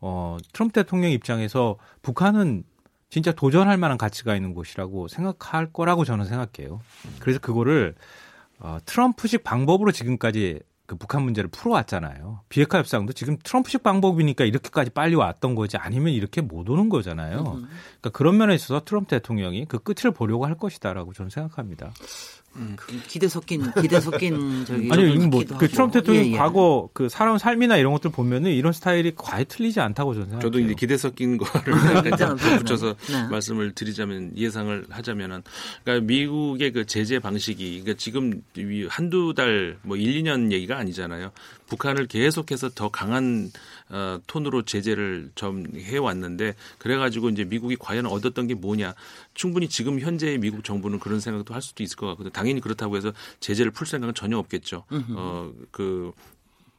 어 트럼프 대통령 입장에서 북한은 진짜 도전할 만한 가치가 있는 곳이라고 생각할 거라고 저는 생각해요. 그래서 그거를 어, 트럼프식 방법으로 지금까지 그 북한 문제를 풀어왔잖아요. 비핵화 협상도 지금 트럼프식 방법이니까 이렇게까지 빨리 왔던 거지 아니면 이렇게 못 오는 거잖아요. 그러니까 그런 면에 있어서 트럼프 대통령이 그 끝을 보려고 할 것이다라고 저는 생각합니다. 음, 그 기대 섞인 기대 섞인 저기 아니 뭐그 트럼프 대통령 예, 예. 과거 그 살아온 삶이나 이런 것들 보면은 이런 스타일이 과히 틀리지 않다고 저는 생각해요. 저도 이제 기대 섞인 거를 붙여서 네. 말씀을 드리자면 예상을 하자면은 그러니까 미국의 그 제재 방식이 그러니까 지금 한두 달 뭐 1, 2년 얘기가 아니잖아요. 북한을 계속해서 더 강한 어, 톤으로 제재를 좀 해왔는데 그래가지고 이제 미국이 과연 얻었던 게 뭐냐 충분히 지금 현재의 미국 정부는 그런 생각도 할 수도 있을 것 같거든요. 당연히 그렇다고 해서 제재를 풀 생각은 전혀 없겠죠. 어, 그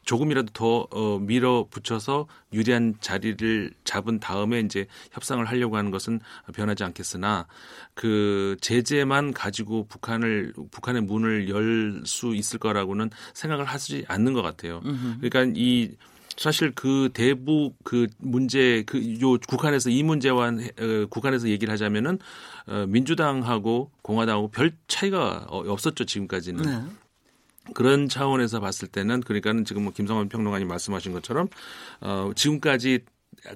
조금이라도 더 어, 밀어붙여서 유리한 자리를 잡은 다음에 이제 협상을 하려고 하는 것은 변하지 않겠으나 그 제재만 가지고 북한을 북한의 문을 열 수 있을 거라고는 생각을 하지 않는 것 같아요. 그러니까 이 사실 그 대북 그 문제 그 요 국한에서 이 문제와 어, 국한에서 얘기를 하자면은 어, 민주당하고 공화당하고 별 차이가 어, 없었죠 지금까지는. 네. 그런 차원에서 봤을 때는 그러니까는 지금 뭐 김성환 평론가님 말씀하신 것처럼 어 지금까지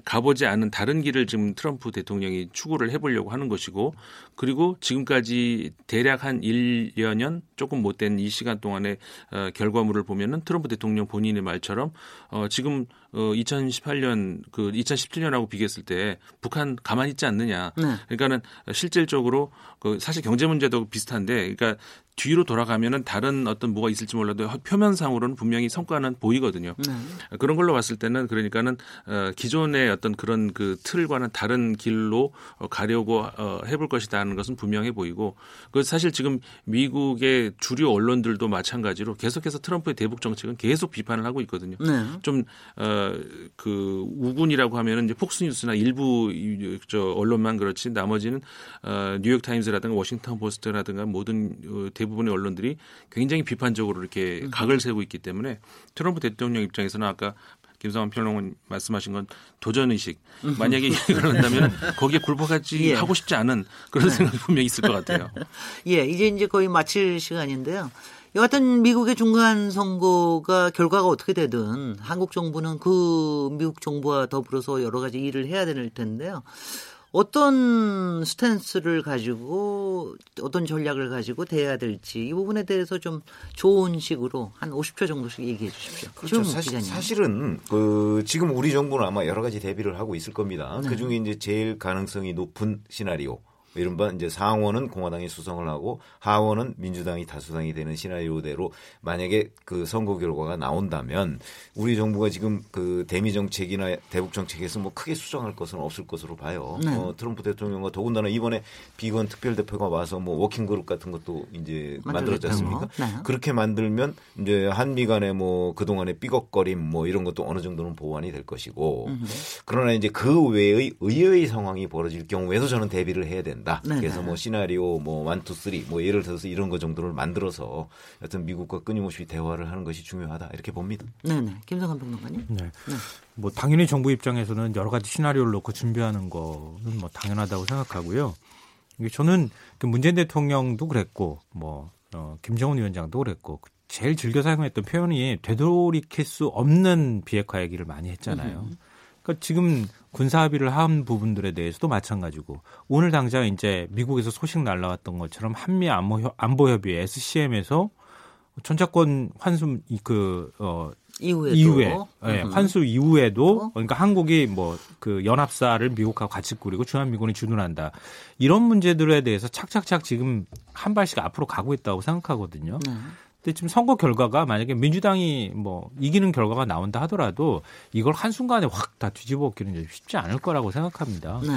가보지 않은 다른 길을 지금 트럼프 대통령이 추구를 해보려고 하는 것이고 그리고 지금까지 대략 한 1여 년 조금 못 된 이 시간 동안의 어, 결과물을 보면은 트럼프 대통령 본인의 말처럼 어, 지금 어, 2018년 그 2017년하고 비교했을 때 북한 가만히 있지 않느냐. 네. 그러니까는 실질적으로 그 사실 경제 문제도 비슷한데 그러니까 뒤로 돌아가면은 다른 어떤 뭐가 있을지 몰라도 표면상으로는 분명히 성과는 보이거든요. 네. 그런 걸로 봤을 때는 그러니까는 어, 기존의 어떤 그런 그 틀과는 다른 길로 어, 가려고 어, 해볼 것이다는 것은 분명해 보이고 그 사실 지금 미국의 주류 언론들도 마찬가지로 계속해서 트럼프의 대북 정책은 계속 비판을 하고 있거든요. 네. 좀 어, 그 우군이라고 하면은 이제 폭스뉴스나 일부 저 언론만 그렇지 나머지는 어, 뉴욕 타임스라든가 워싱턴 포스트라든가 모든 어, 대 대부분의 언론들이 굉장히 비판적으로 이렇게 음. 각을 세우고 있기 때문에 트럼프 대통령 입장에서는 아까 김성환 평론가님 말씀하신 건 도전 의식. 만약에 그런다면 거기에 굴복하지 예. 하고 싶지 않은 그런 네. 생각이 분명히 있을 것 같아요. 예, 이제 이제 거의 마칠 시간인데요. 여하튼 미국의 중간 선거가 결과가 어떻게 되든 한국 정부는 그 미국 정부와 더불어서 여러 가지 일을 해야 될 텐데요. 어떤 스탠스를 가지고 어떤 전략을 가지고 대해야 될지 이 부분에 대해서 좀 좋은 식으로 한 50초 정도씩 얘기해 주십시오. 그렇죠. 사실, 사실은 그 지금 우리 정부는 아마 여러 가지 대비를 하고 있을 겁니다. 네. 그 중에 이제 제일 가능성이 높은 시나리오 이른바 이제 상원은 공화당이 수성을 하고 하원은 민주당이 다수당이 되는 시나리오대로 만약에 그 선거 결과가 나온다면 우리 정부가 지금 그 대미 정책이나 대북 정책에서 뭐 크게 수정할 것은 없을 것으로 봐요. 네. 어, 트럼프 대통령과 더군다나 이번에 비건 특별 대표가 와서 뭐 working group 같은 것도 이제 만들었지 않습니까? 네. 그렇게 만들면 이제 한미 간에 뭐 그동안의 삐걱거림 뭐 이런 것도 어느 정도는 보완이 될 것이고 음흠. 그러나 이제 그 외의 의외의 상황이 벌어질 경우에도 저는 대비를 해야 된다. 된다. 네네. 그래서 뭐 시나리오 뭐 one two three 뭐 예를 들어서 이런 거 정도를 만들어서 여튼 미국과 끊임없이 대화를 하는 것이 중요하다 이렇게 봅니다. 네네. 김성환 평론가님. 네. 네. 뭐 당연히 정부 입장에서는 여러 가지 시나리오를 놓고 준비하는 거는 뭐 당연하다고 생각하고요. 저는 그 문재인 대통령도 그랬고 뭐 어, 김정은 위원장도 그랬고 제일 즐겨 사용했던 표현이 되돌이킬 수 없는 비핵화 얘기를 많이 했잖아요. 그러니까 지금 군사 합의를 한 부분들에 대해서도 마찬가지고 오늘 당장 이제 미국에서 소식 날라왔던 것처럼 한미 안보, 안보 협의 SCM에서 전차권 환수 그어 이후에도 이후에 네, 환수 이후에도 어? 그러니까 한국이 뭐 그 연합사를 미국하고 같이 꾸리고 주한미군이 주둔한다 이런 문제들에 대해서 착착착 지금 한 발씩 앞으로 가고 있다고 생각하거든요. 네. 근데 지금 선거 결과가 만약에 민주당이 뭐 이기는 결과가 나온다 하더라도 이걸 한순간에 확 다 뒤집어 엎기는 쉽지 않을 거라고 생각합니다. 네.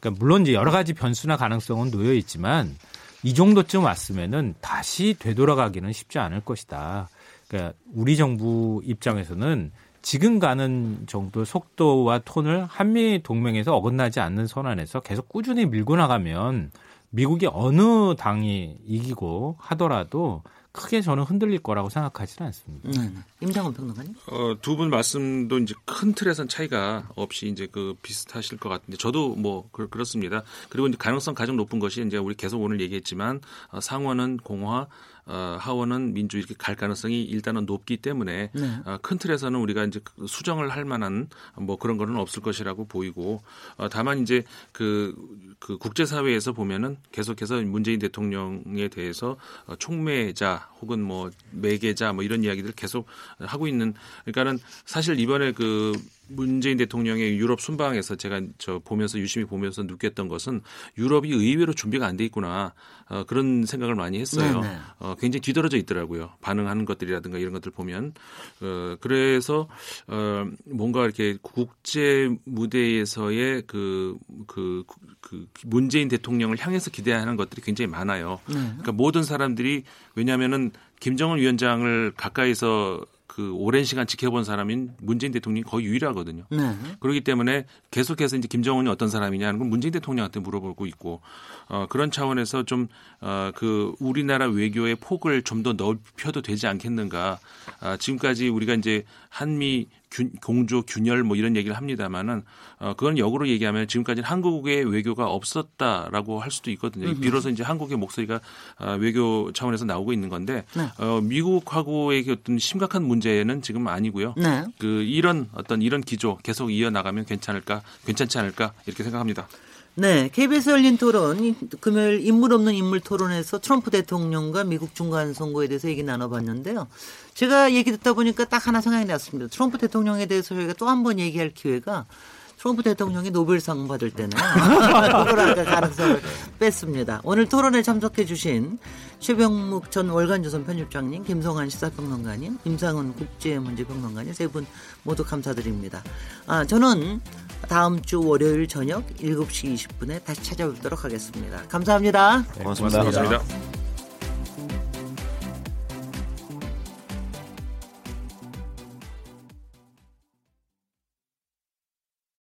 그러니까 물론 이제 여러 가지 변수나 가능성은 놓여 있지만 이 정도쯤 왔으면은 다시 되돌아가기는 쉽지 않을 것이다. 그러니까 우리 정부 입장에서는 지금 가는 정도 속도와 톤을 한미 동맹에서 어긋나지 않는 선안에서 계속 꾸준히 밀고 나가면 미국이 어느 당이 이기고 하더라도 크게 저는 흔들릴 거라고 생각하지는 않습니다. 네, 네. 임장원 평론가님. 어, 두 분 말씀도 이제 큰 틀에선 차이가 없이 이제 그 비슷하실 것 같은데 저도 뭐 그, 렇습니다 그리고 이제 가능성 가장 높은 것이 이제 우리 계속 오늘 얘기했지만 어, 상원은 공화, 어, 하원은 민주 이렇게 갈 가능성이 일단은 높기 때문에 네. 어, 큰 틀에서는 우리가 이제 그 수정을 할 만한 뭐 그런 거는 없을 것이라고 보이고 어, 다만 이제 그, 그 국제사회에서 보면은 계속해서 문재인 대통령에 대해서 어, 총매자 혹은 뭐 매개자 뭐 이런 이야기들 계속 하고 있는 그러니까는 사실 이번에 그 문재인 대통령의 유럽 순방에서 제가 저 보면서 유심히 보면서 느꼈던 것은 유럽이 의외로 준비가 안 돼 있구나 어, 그런 생각을 많이 했어요. 네네. 네. 어, 굉장히 뒤떨어져 있더라고요. 반응하는 것들이라든가 이런 것들 보면 어, 그래서 어, 뭔가 이렇게 국제 무대에서의 그, 그, 그 문재인 대통령을 향해서 기대하는 것들이 굉장히 많아요. 네. 그러니까 모든 사람들이 왜냐하면은 김정은 위원장을 가까이서 그 오랜 시간 지켜본 사람인 문재인 대통령이 거의 유일하거든요. 네. 그렇기 때문에 계속해서 이제 김정은이 어떤 사람이냐는 건 문재인 대통령한테 물어보고 있고 어, 그런 차원에서 좀 어, 그 우리나라 외교의 폭을 좀 더 넓혀도 되지 않겠는가. 아, 지금까지 우리가 이제 한미 균, 공조 균열 뭐 이런 얘기를 합니다만은 어 그건 역으로 얘기하면 지금까지는 한국의 외교가 없었다라고 할 수도 있거든요. 음흠. 비로소 이제 한국의 목소리가 어, 외교 차원에서 나오고 있는 건데 네. 어 미국하고의 어떤 심각한 문제는 지금 아니고요. 네. 그 이런 어떤 이런 기조 계속 이어 나가면 괜찮을까 괜찮지 않을까 이렇게 생각합니다. 네, KBS 열린 토론 금요일 인물 없는 인물 토론에서 트럼프 대통령과 미국 중간 선거에 대해서 얘기 나눠봤는데요. 제가 얘기 듣다 보니까 딱 하나 생각이 났습니다. 트럼프 대통령에 대해서 저희가 또 한 번 얘기할 기회가 트럼프 대통령이 노벨상 받을 때는 그걸 아까 가능성을 뺐습니다. 오늘 토론에 참석해 주신 최병묵 전 월간조선 편집장님, 김성환 시사평론가님, 김상훈 국제문제평론가님 세 분 모두 감사드립니다. 아, 저는 다음 주 월요일 저녁 7시 20분에 다시 찾아뵙도록 하겠습니다. 감사합니다. 네, 고맙습니다. 고맙습니다.